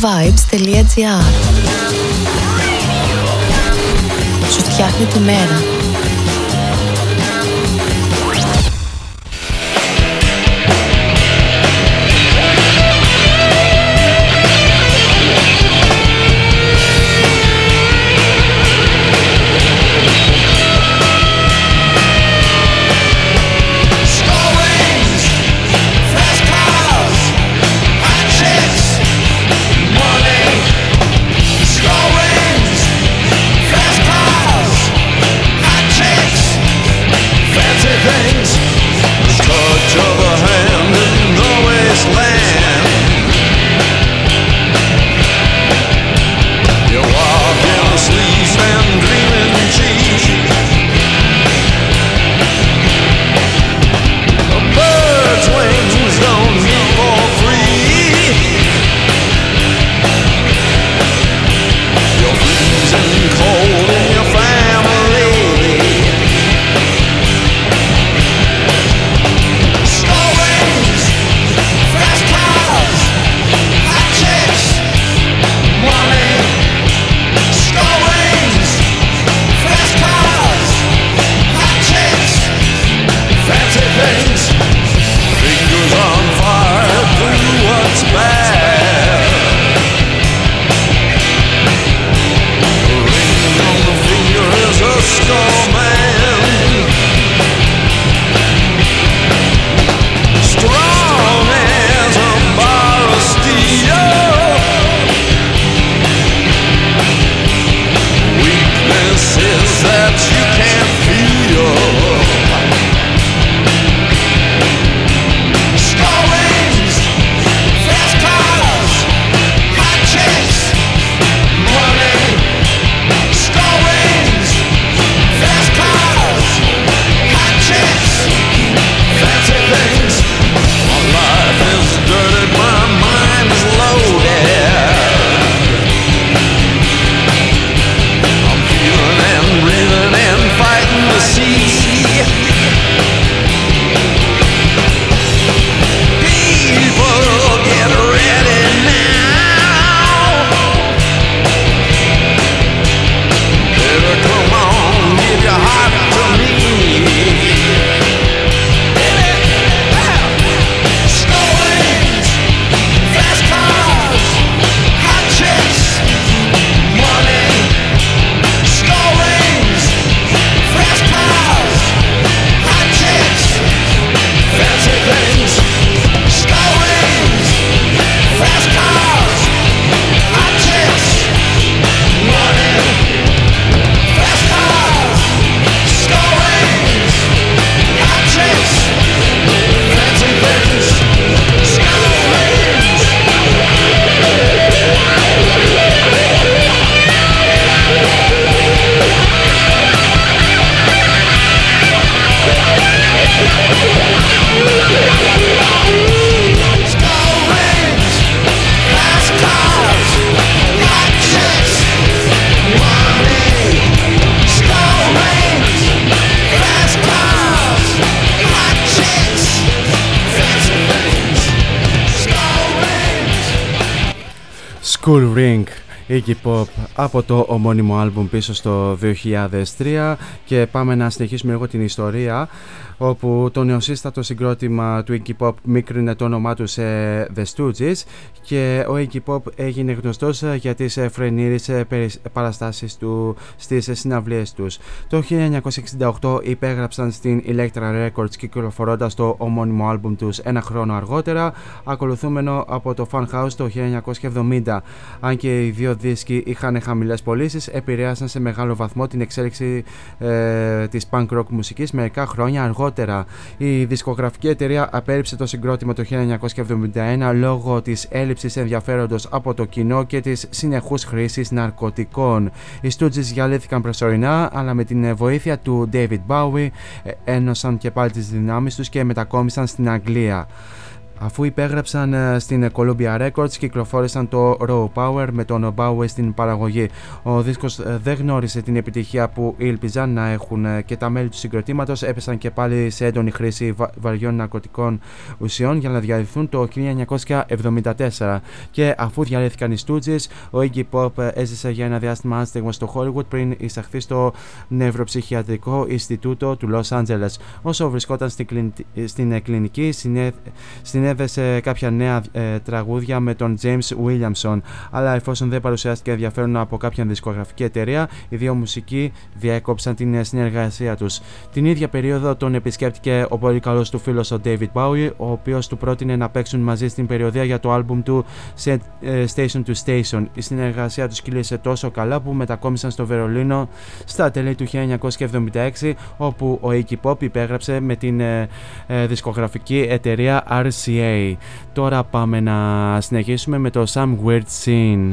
cityvibes.gr Σου φτιάχνει τη μέρα. School Ring Iggy Pop από το ομώνυμο άλμπουμ πίσω στο 2003 και πάμε να συνεχίσουμε λίγο την ιστορία όπου το νεοσύστατο συγκρότημα του Iggy Pop μίκρινε το όνομά του σε The Stooges και ο Iggy Pop έγινε γνωστός για τις φρενήρες παραστάσεις του στις συναυλίες τους. Το 1968 υπέγραψαν στην Electra Records κυκλοφορώντας το ομώνυμο άλμπουμ τους ένα χρόνο αργότερα ακολουθούμενο από το Fun House το 1970. Αν και οι δύο δίσκοι είχαν χαμηλές πωλήσεις, επηρέασαν σε μεγάλο βαθμό την εξέλιξη ε, της punk rock μουσικής μερικά χρόνια αργότερα. Η δισκογραφική εταιρεία απέρριψε το συγκρότημα το 1971 λόγω της έλλειψης ενδιαφέροντος από το κοινό και της συνεχούς χρήσης ναρκωτικών. Οι Stooges διαλύθηκαν προσωρινά, αλλά με την βοήθεια του David Bowie ε, ένωσαν και πάλι τις δυνάμεις τους και μετακόμισαν στην Αγγλία. Αφού υπέγραψαν ε, στην Columbia Records κυκλοφόρησαν το Raw Power με τον Bowie στην παραγωγή. Ο δίσκος ε, δεν γνώρισε την επιτυχία που ήλπιζαν να έχουν ε, και τα μέλη του συγκροτήματος έπεσαν και πάλι σε έντονη χρήση βα- βαριών ναρκωτικών ουσιών για να διαλυθούν το 1974 και αφού διαλύθηκαν οι Stooges ο Iggy Pop ε, έζησε για ένα διάστημα άστεγμα στο Hollywood πριν εισαχθεί στο νευροψυχιατρικό Ινστιτούτο του Los Angeles. Όσο βρισκόταν στην, κλινι- στην ε, κλινική συνέ- συνέδεσε κάποια νέα ε, τραγούδια με τον James Williamson αλλά εφόσον δεν παρουσιάστηκε ενδιαφέρον από κάποια δισκογραφική εταιρεία οι δύο μουσικοί διέκοψαν την ε, συνεργασία τους. Την ίδια περίοδο τον επισκέπτηκε ο πολύ καλός του φίλος ο David Bowie ο οποίος του πρότεινε να παίξουν μαζί στην περιοδία για το άλμπουμ του σε- ε, Station to Station. Η συνεργασία τους κύλησε τόσο καλά που μετακόμισαν στο Βερολίνο στα τέλη του 1976 όπου ο Iggy Pop υπέγραψε με την ε, ε, δισκογραφική εταιρεία RCA. Τώρα πάμε να συνεχίσουμε με το Some Weird Scene.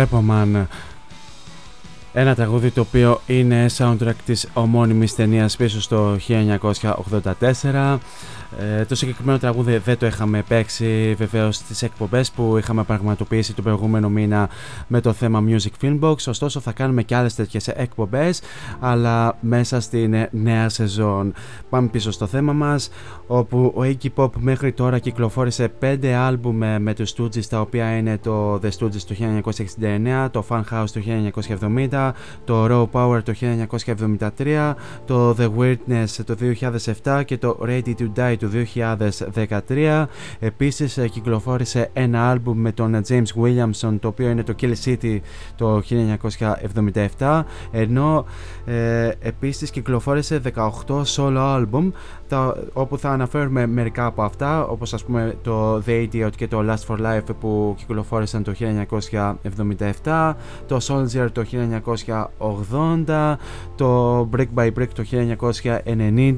Repoman. Ένα τραγούδι το οποίο είναι soundtrack της ομώνυμης ταινίας πίσω στο 1984. Ε, το συγκεκριμένο τραγούδι δεν το είχαμε παίξει βεβαίως στις εκπομπές που είχαμε πραγματοποιήσει το προηγούμενο μήνα με το θέμα Music Filmbox. Ωστόσο θα κάνουμε και άλλες τέτοιες εκπομπές αλλά μέσα στην νέα σεζόν. Πάμε πίσω στο θέμα μας όπου ο Iggy Pop μέχρι τώρα κυκλοφόρησε 5 άλμπουμ με, με τους Stooges τα οποία είναι το The Stooges το 1969, το Fun House το 1970, το Raw Power το 1973, το The Weirdness το 2007 και το Ready to Die του 2013. Επίσης ε, κυκλοφόρησε ένα άλμπουμ με τον James Williamson το οποίο είναι το Kill City το 1977 ενώ ε, επίσης κυκλοφόρησε 18 solo album τα, όπου θα αναφέρουμε μερικά από αυτά όπως ας πούμε το The Idiot και το Last for Life που κυκλοφόρησαν το 1977 το Soldier το 1980 το Brick by Brick το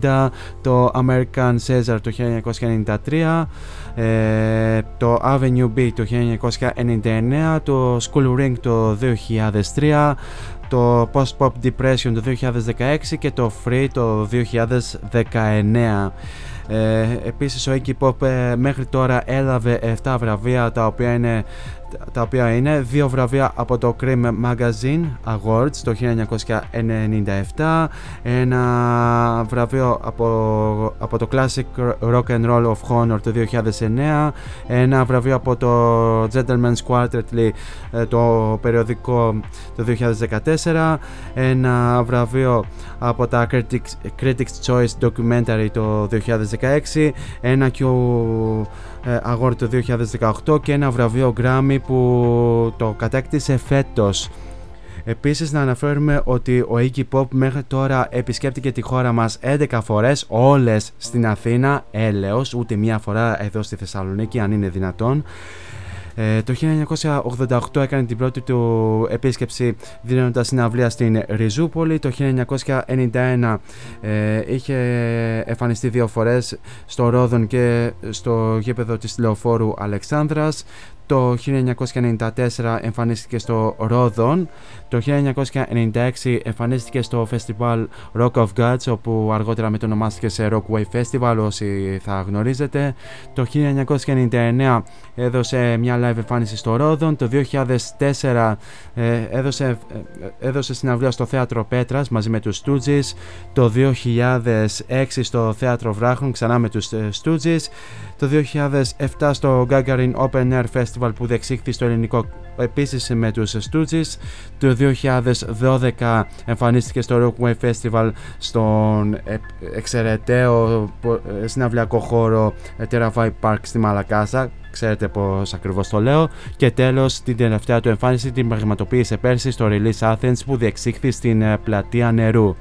1990 το American Caesar το 1993 ε, το Avenue B το 1999 το School Ring το 2003 το Post Pop Depression το 2016 και το Free το 2019. Ε, επίσης ο Iggy Pop ε, μέχρι τώρα έλαβε 7 βραβεία τα οποία είναι τα οποία είναι δύο βραβεία από το Cream Magazine Awards το 1997 ένα βραβείο από, από το Classic Rock and Roll of Honor το 2009 ένα βραβείο από το Gentleman's Quarterly ε, το περιοδικό το 2014 ένα βραβείο από τα Critics, Critics Choice Documentary το 2016 ένα Q ε, Award το 2018 και ένα βραβείο Grammy που το κατέκτησε φέτος. Επίσης να αναφέρουμε ότι ο Iggy Pop μέχρι τώρα επισκέπτηκε τη χώρα μας 11 φορές, όλες στην Αθήνα, έλεος, ούτε μία φορά εδώ στη Θεσσαλονίκη αν είναι δυνατόν. Ε, το 1988 έκανε την πρώτη του επίσκεψη δίνοντας συναυλία στην Ριζούπολη. Το 1991 ε, είχε εμφανιστεί δύο φορές στο Ρόδον και στο γήπεδο της Λεωφόρου Αλεξάνδρας. Το 1994 εμφανίστηκε στο Ρόδον. Το 1996 εμφανίστηκε στο Festival Rock of Gods όπου αργότερα μετονομάστηκε σε Rockway Festival όσοι θα γνωρίζετε. Το 1999 έδωσε μια live εμφάνιση στο Ρόδον. Το 2004 ε, έδωσε, ε, έδωσε συναυλία στο Θέατρο Πέτρας μαζί με τους Stooges. Το 2006 στο Θέατρο Βράχνων ξανά με τους ε, Stooges. Το 2007 στο Gagarin Open Air Festival που διεξήχθη στο ελληνικό επίσης με τους Stooges. Το 2012 εμφανίστηκε στο Rockway Festival στον ε, εξαιρεταίο ε, συναυλιακό χώρο ε, Terravai Park στη Μαλακάσα ξέρετε πως ακριβώς το λέω και τέλος την τελευταία του εμφάνιση την πραγματοποίησε πέρσι στο Release Athens που διεξήχθη στην ε, πλατεία νερού.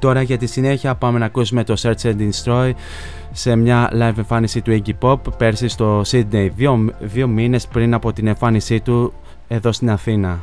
Τώρα για τη συνέχεια πάμε να ακούσουμε το Search and Destroy σε μια live εμφάνιση του Iggy Pop πέρσι στο Sydney δύο, δύο μήνες πριν από την εμφάνισή του εδώ στην Αθήνα.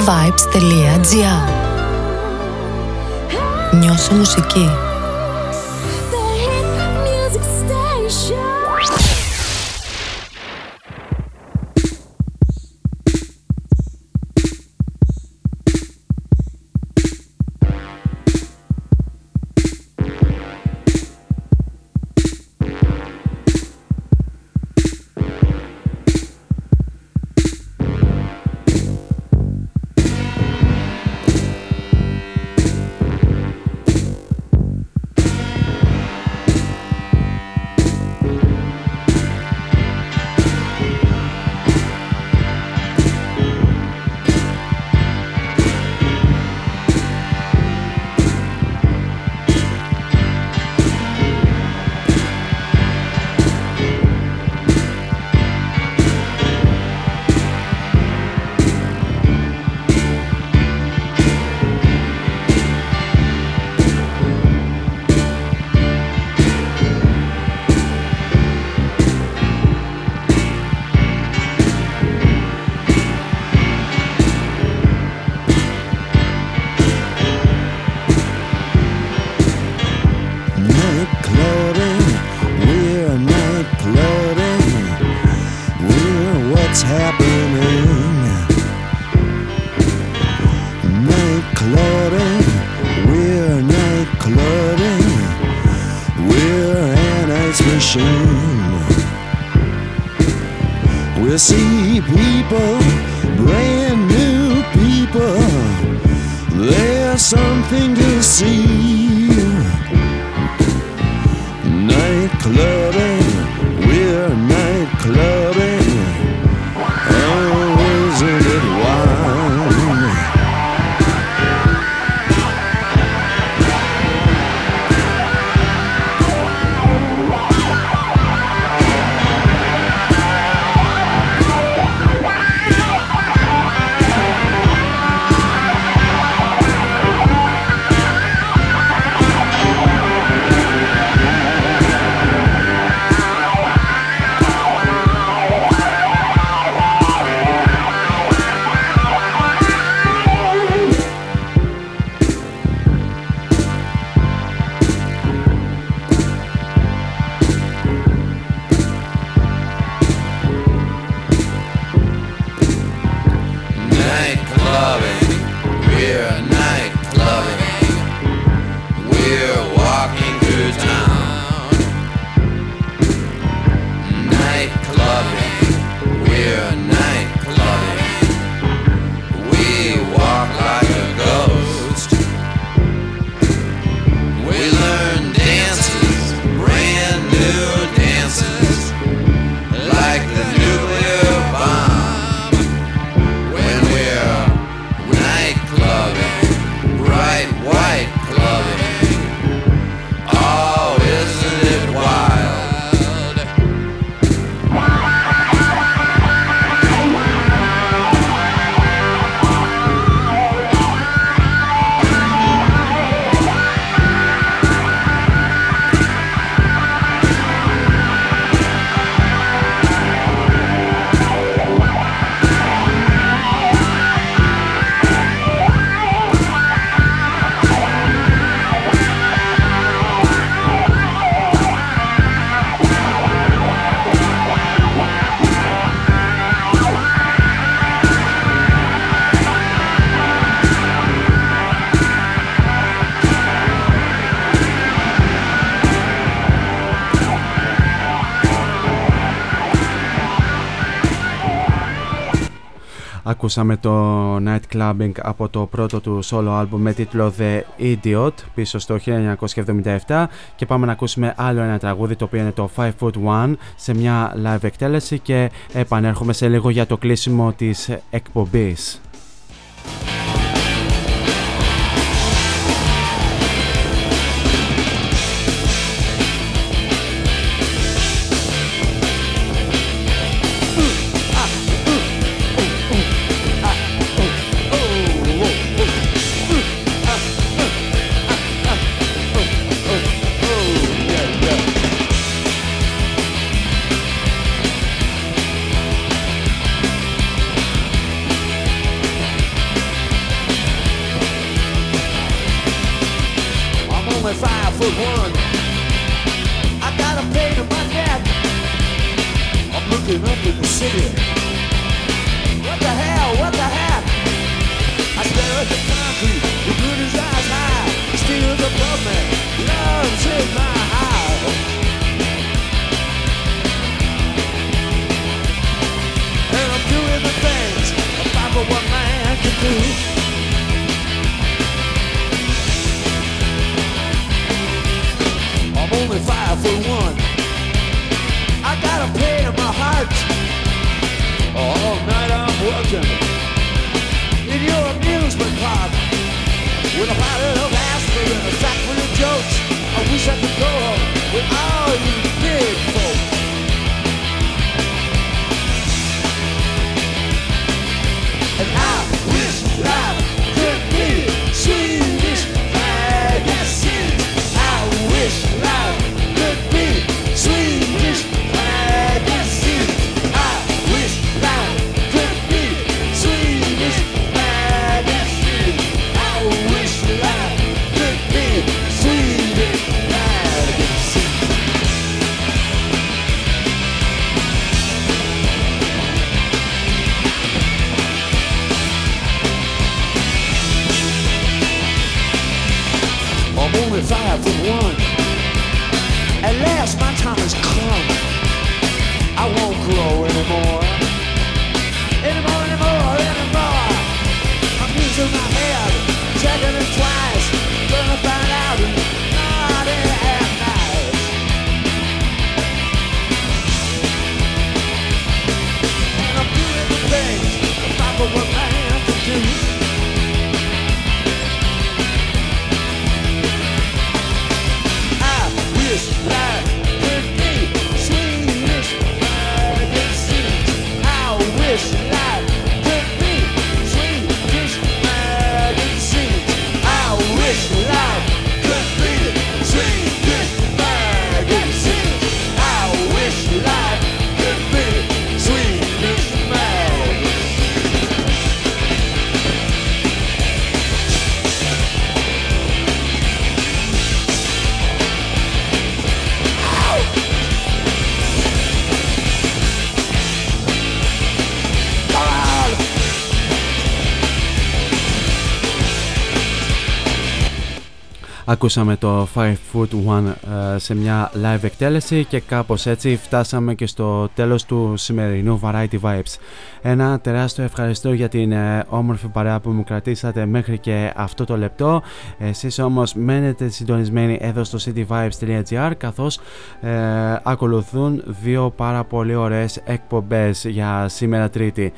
cityvibes.gr Νιώσε μουσική. assim. Ακούσαμε το Night Clubbing από το πρώτο του solo album με τίτλο The Idiot πίσω στο 1977 και πάμε να ακούσουμε άλλο ένα τραγούδι το οποίο είναι το 5 Foot One σε μια live εκτέλεση και επανέρχομαι σε λίγο για το κλείσιμο της εκπομπής. Ακούσαμε το 5 Foot One ε, σε μια live εκτέλεση και κάπως έτσι φτάσαμε και στο τέλος του σημερινού Variety Vibes. Ένα τεράστιο ευχαριστώ για την ε, όμορφη παρέα που μου κρατήσατε μέχρι και αυτό το λεπτό. Εσείς όμως μένετε συντονισμένοι εδώ στο cityvibes.gr καθώς ε, ακολουθούν δύο πάρα πολύ ωραίες εκπομπές για σήμερα Τρίτη.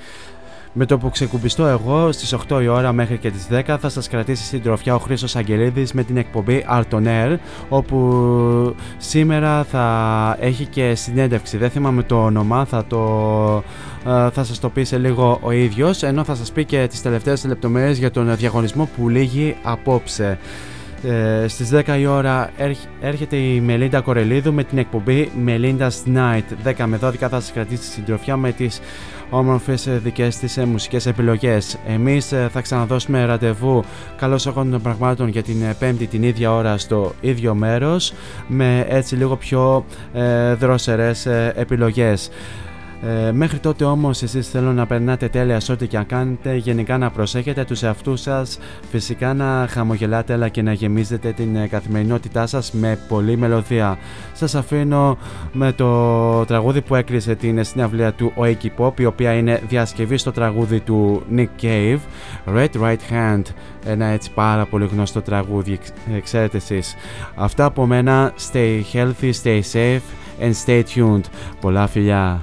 Με το που ξεκουμπιστώ εγώ στις 8 η ώρα μέχρι και τις 10 θα σας κρατήσει στην τροφιά ο Χρήστος Αγγελίδης με την εκπομπή Art on Air όπου σήμερα θα έχει και συνέντευξη, δεν θυμάμαι το όνομα, θα, το, ε, θα σας το πει σε λίγο ο ίδιος ενώ θα σας πει και τις τελευταίες λεπτομέρειες για τον διαγωνισμό που λύγει απόψε. Ε, στις 10 η ώρα έρχ- έρχεται η Μελίντα Κορελίδου με την εκπομπή Melinda's Night 10 με 12 θα σας κρατήσει στην τροφιά με τις όμορφες ε, δικές της ε, μουσικές επιλογές. Εμείς ε, θα ξαναδώσουμε ραντεβού καλώς εγώ των πραγμάτων για την ε, πέμπτη την ίδια ώρα στο ίδιο μέρος με έτσι λίγο πιο ε, δρόσερες ε, επιλογές. Ε, μέχρι τότε όμως εσείς θέλω να περνάτε τέλεια σε ό,τι και αν κάνετε, γενικά να προσέχετε τους εαυτούς σας, φυσικά να χαμογελάτε αλλά και να γεμίζετε την ε, καθημερινότητά σας με πολλή μελωδία. Σας αφήνω με το τραγούδι που έκλεισε την συναυλία του Oiki Pop, η οποία είναι διασκευή στο τραγούδι του Nick Cave, Red Right Hand, ένα έτσι πάρα πολύ γνωστό τραγούδι, εξ- ε, ξέρετε εσείς. Αυτά από μένα, stay healthy, stay safe and stay tuned. Πολλά φιλιά!